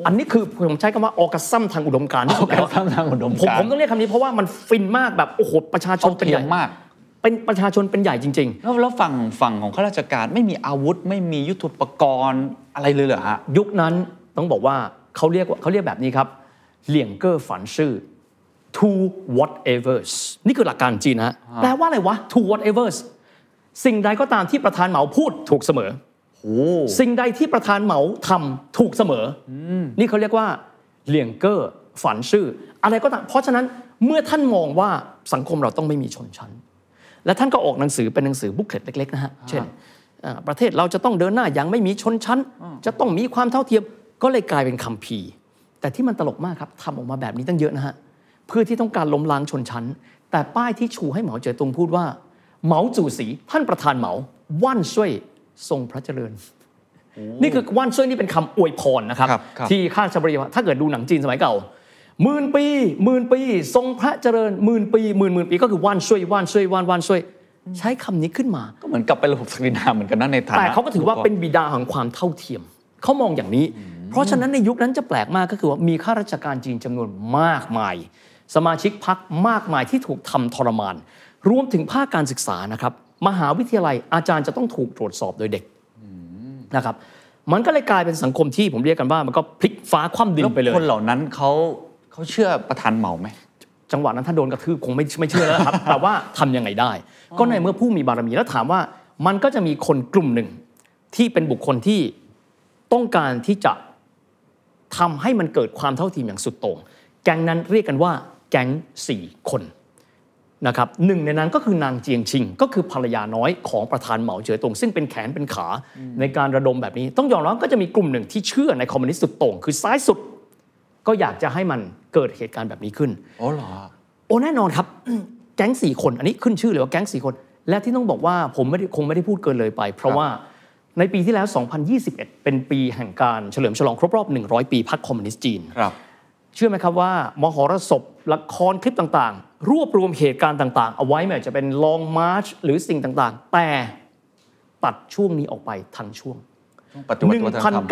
อันนี้คือผมใช้คำว่า orgasm ทางอุดมการณ์ที่สุดแล้ว
Orgasm ทางอุดม
ผม
การณ์
ผมต้องเรียกคำนี้เพราะว่ามันฟินมากแบบโอ้โหประชาชน
เท่า
เป็น
เที
ให
ย
ญ่
มมาก
เป็นประชาชนเป็นใหญ่จริง
แล้วแล้วฝั่งฝั่งของข้าราชการไม่มีอาวุธ ไม่มียุทโธปกรณ์อะไรเลยเหรอฮะ
ๆยุคนั้นต้องบอกว่าเขาเรียกว่าเขาเรียกแบบนี้ครับเหลี่ยงเกอร์ฝันชื่อ to whatevers นี่คือหลักการจีนนะฮะแปลว่าอะไรวะ to whatevers สิ่งใดก็ตามที่ประธานเหมาพูดถูกเสมอ
โอ้
สิ่งใดที่ประธานเหมาทำถูกเสมออนี่เขาเรียกว่าเหลี่ยงเกอร์ฝันชื่อ อะไรก็ตามเพราะฉะนั้นเมื่อท่านมองว่าสังคมเราต้องไม่มีชนชั้น และท่านก็ออกหนังสือเป็นหนังสือบุ๊กเลตเล็กๆนะฮะเช่นอ่าประเทศเราจะต้องเดินหน้าอย่างไม่มีชนชั้น จะต้องมีความเท่าเทียมก็เลยกลายเป็นคัมภีร์แต่ที่มันตลกมากครับทำออกมาแบบนี้ตั้งเยอะนะฮะเพื่อที่ต้องการล้มล้างชนชั้น แต่ป้ายที่ชูให้เหมาเจ๋อตงพูดว่า เหมาจู่สีท่านประธานเหมาว่านช่วย ทรงพระเจริญ นี่คือว่านช่วยนี่เป็นคำอวยพรนะครับ
ครับครับ
ที่ข้าราชบริวารถ้าเกิดดูหนังจีนสมัยเก่าหมื่นปีหมื่นปี ทรงพระเจริญหมื่นปีหมื่นหมื่นปีก็คือว่านช่วยว่านช่วยว่านว่านช่วย ใช้คำนี้ขึ้นมา
ก็เหมือนกับเป็นระบบสกรีนาเหมือนกันนะในฐานะ
แต่เขาก็ถือว่าเป็นบิดาของความเท่าเทียมเขามองอย่างนี้ เพราะฉะนั้นในยุคนั้นจะแปลกมากก็คือว่ามีข้าราชการจีนจำนวนมากมาย สมาชิกพรรคมากมายที่ถูกทำทรมาน รวมถึงภาคการศึกษานะครับ มหาวิทยาลัยอาจารย์จะต้องถูกตรวจสอบโดยเด็กนะครับมันก็เลยกลายเป็นสังคมที่ผมเรียกกันว่ามันก็พลิกฟ้าคว่ำดิน
แล้ว
ไปเลย
คนเหล่านั้นเขาเขาเชื่อประธานเหมาไหม
จังหวะนั้นถ้าโดนกระทืบคงไม่ไม่เชื่อแล้วครับ แต่ว่าทำยังไงได้ ก็ในเมื่อผู้มีบารมีแล้วถามว่า มันก็จะมีคนกลุ่มหนึ่งที่เป็นบุคคลที่ต้องการที่จะทำให้มันเกิดความเท่าเทียมอย่างสุดโต่งแก๊งนั้นเรียกกันว่า แก๊ง4คน นะครับหนึ่งในนั้นก็คือนางเจียงชิง ก็คือภรรยาน้อยของประธานเหมาเจ๋อตงซึ่งเป็นแขนเป็นขาในการระดมแบบนี้ ต้องยอมรับก็จะมีกลุ่มหนึ่งที่เชื่อในคอมมิวนิสต์สุดโต่งคือซ้ายสุด ก็อยากจะให้มันเกิดเหตุการณ์แบบนี้ขึ้น
อ๋อเหรอ
โอ้แน่นอนครับแก๊งสี่คนอันนี้ขึ้นชื่อเลยว่าแก๊งสี่คน และที่ต้องบอกว่าผมไม่ได้คงไม่ได้พูดเกินเลยไป เพราะว่าในปีที่แล้ว 2021 เป็นปีแห่งการเฉลิมฉลองครบรอบ 100 ปีพรรคคอมมิวนิสต์จีน
ครับ
เชื่อไหมครับว่ามหรสพละครคลิปต่างๆ รวบรวมเหตุการณ์ต่างๆ เอาไว้ไม่ว่าจะเป็นลองมาร์ชหรือสิ่งต่างๆ แต่ตัดช่วงนี้ออกไปทั้งช่วง
ปฏิวัติวัฒนธรรม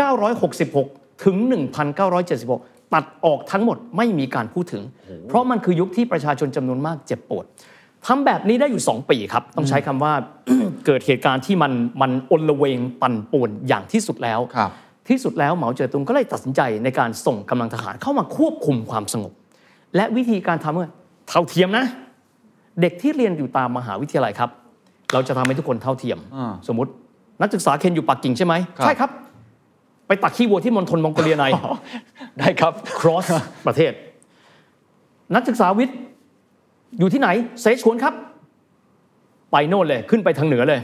1966 ถึง 1976 ตัดออกทั้งหมดไม่มีการพูดถึง เพราะมันคือยุคที่ประชาชนจำนวนมากเจ็บปวดทำแบบนี้ได้อยู่ 2 ปีครับ ต้องใช้คำว่าเกิดเหตุการณ์ที่มันมันอนละเวงปั่นป่วนอย่างที่สุดแล้ว
ครับ
ที่สุดแล้วเหมาเจ๋อตุงก็เลยตัดสินใจในการส่งกำลังทหารเข้ามาควบคุมความสงบ และวิธีการทำเมื่อเท่าเทียมนะ เด็กที่เรียนอยู่ตามมหาวิทยาลัยครับ เราจะทำให้ทุกคนเท่าเทียม
อ่า
สมมตินักศึกษาเคนอยู่ปักกิ่งใช่ไหม
ครับ
ใช่ครับ ไปตักขี้วัวที่มณฑลมองโกเลียใน
ได้ครับ
cross ประเทศ นักศึกษาวิทย์อยู่ที่ไหนเซชวนครับ ไปโน่นเลยขึ้นไปทางเหนือเลย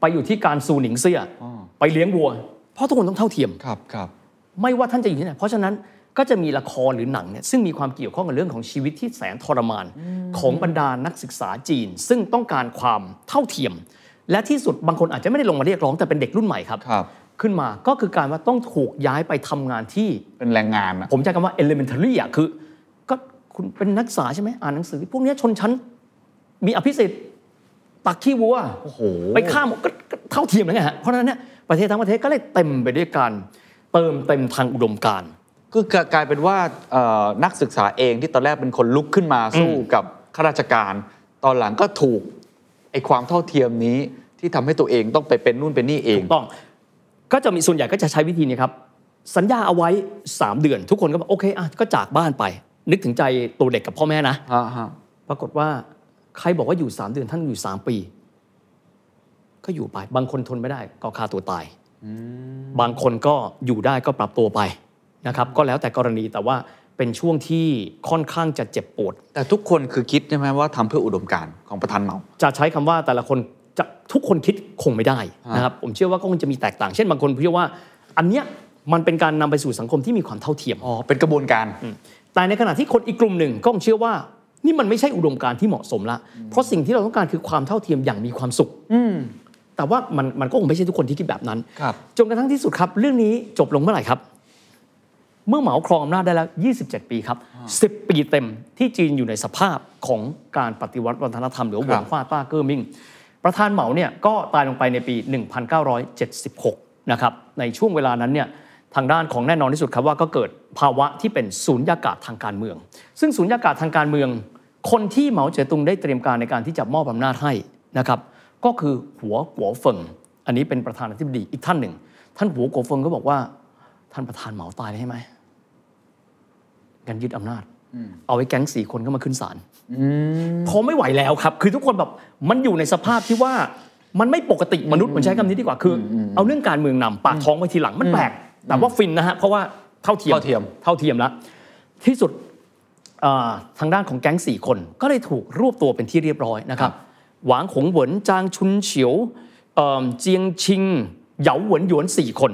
ไปอยู่ที่การซูหนิงเซี่ย
อ๋อ
ไปเลี้ยงวัว เพราะทุกคนต้องเท่าเทียม
ครับครับ
ไม่ว่าท่านจะอยู่ที่ไหนเพราะฉะนั้นก็จะมีละครหรือหนังเนี่ยซึ่งมีความเกี่ยวข้องกับเรื่องของชีวิตที่แสนทรมานของบรรดานักศึกษาจีน ซึ่งต้องการความเท่าเทียม และที่สุดบางคนอาจจะไม่ได้ลงมาเรียกร้องแต่เป็นเด็กรุ่นใหม่ครับ
ครับ
ขึ้นมาก็คือการว่าต้องถูกย้ายไปทำงานที่
เป็นแรงงานอะ
ผมใช้คำว่า elementary อะคือ ก็คุณเป็นนักศึกษาใช่ไหมอ่านหนังสือ พวกเนี้ยชนชั้นมีอภิสิทธิ์ตักขี้วัว
โอ้โห
ไปฆ่าหมดก็ก็เท่าเทียมแล้วไงฮะเพราะฉะนั้นเนี่ย ประเทศทั้งประเทศก็เลยเต็มไปด้วยการเติมเต็มทางอุดมการณ์
ก็กลายเป็นว่าเอ่อนักศึกษาเองที่ตอนแรกเป็นคนลุกขึ้นมาสู้กับข้าราชการ ตอนหลังก็ถูกไอ้ความเท่าเทียมนี้ที่ทำให้ตัวเองต้องไปเป็นนู่นเป็นนี่เอง
ถูกต้องก็จะมีส่วนใหญ่ก็จะใช้วิธีนี้ครับ สัญญาเอาไว้ 3 เดือน ทุกคนก็บอกโอเคอะก็จากบ้านไป นึกถึงใจตัวเด็กกับพ่อแม่นะ
ฮะฮะ
ปรากฏว่าใครบอกว่าอยู่ 3 เดือนท่านอยู่ 3 ปี ก็อยู่ไป บางคนทนไม่ได้ก็ฆ่าตัวตาย บางคนก็อยู่ได้ก็ปรับตัวไปนะครับ ก็แล้วแต่กรณีแต่ว่าเป็นช่วงที่ค่อนข้างจะเจ็บปวด
แต่ทุกคนคือคิดใช่ไหมว่าทำเพื่ออุดมการณ์ของประธานเหมา
จะใช้คำว่าแต่ละคนจะทุกคนคิดคงไม่ได้นะครับผมเชื่อว่าก็คงจะมีแตกต่าง เช่นบางคนเชื่อว่า อันเนี้ยมันเป็นการนำไปสู่สังคมที่มีความเท่าเทียม
อ๋อเป็นกระบวนการ
แต่ในขณะที่คนอีกกลุ่มหนึ่งก็คงเชื่อว่านี่มันไม่ใช่อุดมการณ์ที่เหมาะสมละ เพราะสิ่งที่เราต้องการคือความเท่าเทียมอย่างมีความสุข แต่ว่ามันมันก็คงไม่ใช่ทุกคนที่คิดแบบนั้น
ครับ
จนกระทั่งที่สุดครับ เรื่องนี้จบลงเมื่อไหร่ครับ เมื่อเหมาครองอำนาจได้แล้ว 27 ปีครับ 10 ปีเต็มที่จีนอยู่ในสภาพของการปฏิวัติวัฒนธรรมหรือว่าหวงฟ้าต้าเกอร์มิงประธานเหมาเนี่ยก็ตายลงไปในปี 1976 นะครับ ในช่วงเวลานั้นเนี่ยทางด้านของแน่นอนที่สุดครับว่าก็เกิดภาวะที่เป็นศูนยากาศทางการเมือง ซึ่งศูนยากาศทางการเมือง คนที่เหมาเจ๋อตุงได้เตรียมการในการที่จะมอบอำนาจให้นะครับ ก็คือหัวกัวเฟิง อันนี้เป็นประธานาธิบดีอีกท่านหนึ่ง ท่านหัวกัวเฟิงก็บอกว่า ท่านประธานเหมาตายเลยใช่ไหมกันยึดอำนาจ เอาไว้แก๊งสี่คนก็มาขึ้นศาลพอไม่ไหวแล้วครับ คือทุกคนแบบมันอยู่ในสภาพที่ว่ามันไม่ปกติมนุษย์มันใช้คำนี้ดีกว่าคือ เอาเรื่องการเมืองนำปากท้องไว้ทีหลังมันแปลกแต่ว่าฟินนะฮะเพราะว่าเท่าเทียม
เท่าเทียม
เท่าเทียมแล้วที่สุดเอ่อทางด้านของแก๊งสี่คนก็เลยถูกรวบตัวเป็นที่เรียบร้อยนะครับ หวางหงเหวินจางชุนเฉียวเอิ่มเจียงชิงเหยาเหวินหยวนสี่คน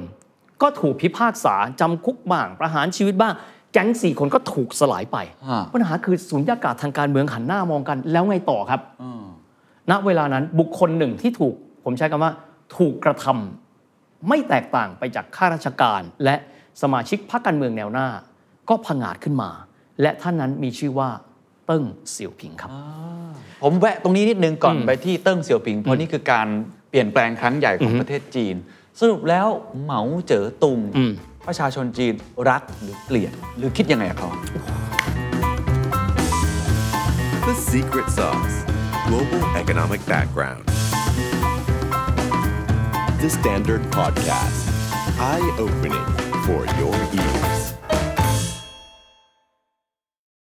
ก็ถูกพิพากษาจำคุกบ้างประหารชีวิตบ้างแก๊งสี่คนก็ถูกสลายไป
ฮะ
ปัญหาคือสุญญากาศทางการเมืองหันหน้ามองกัน แล้วไงต่อครับณเวลานั้นบุคคลหนึ่งที่ถูก ผมใช้คำว่า ถูกกระทำไม่แตกต่างไปจากข้าราชการ และสมาชิกพรรคการเมืองแนวหน้า ก็ผงาดขึ้นมา และท่านนั้นมีชื่อว่า เติ้งเสี่ยวผิงครับ
ผมแวะตรงนี้นิดนึงก่อนไปที่เติ้งเสี่ยวผิง เพราะนี่คือการเปลี่ยนแปลงครั้งใหญ่ของประเทศจีน สรุปแล้วเหมาเจ๋อตุง
อืม
ประชาชนจีนรักหรือเกลียดหรือคิดยังไงกับเขา
The secret sauce global economic background. The Standard Podcast. Eye opening for your ears.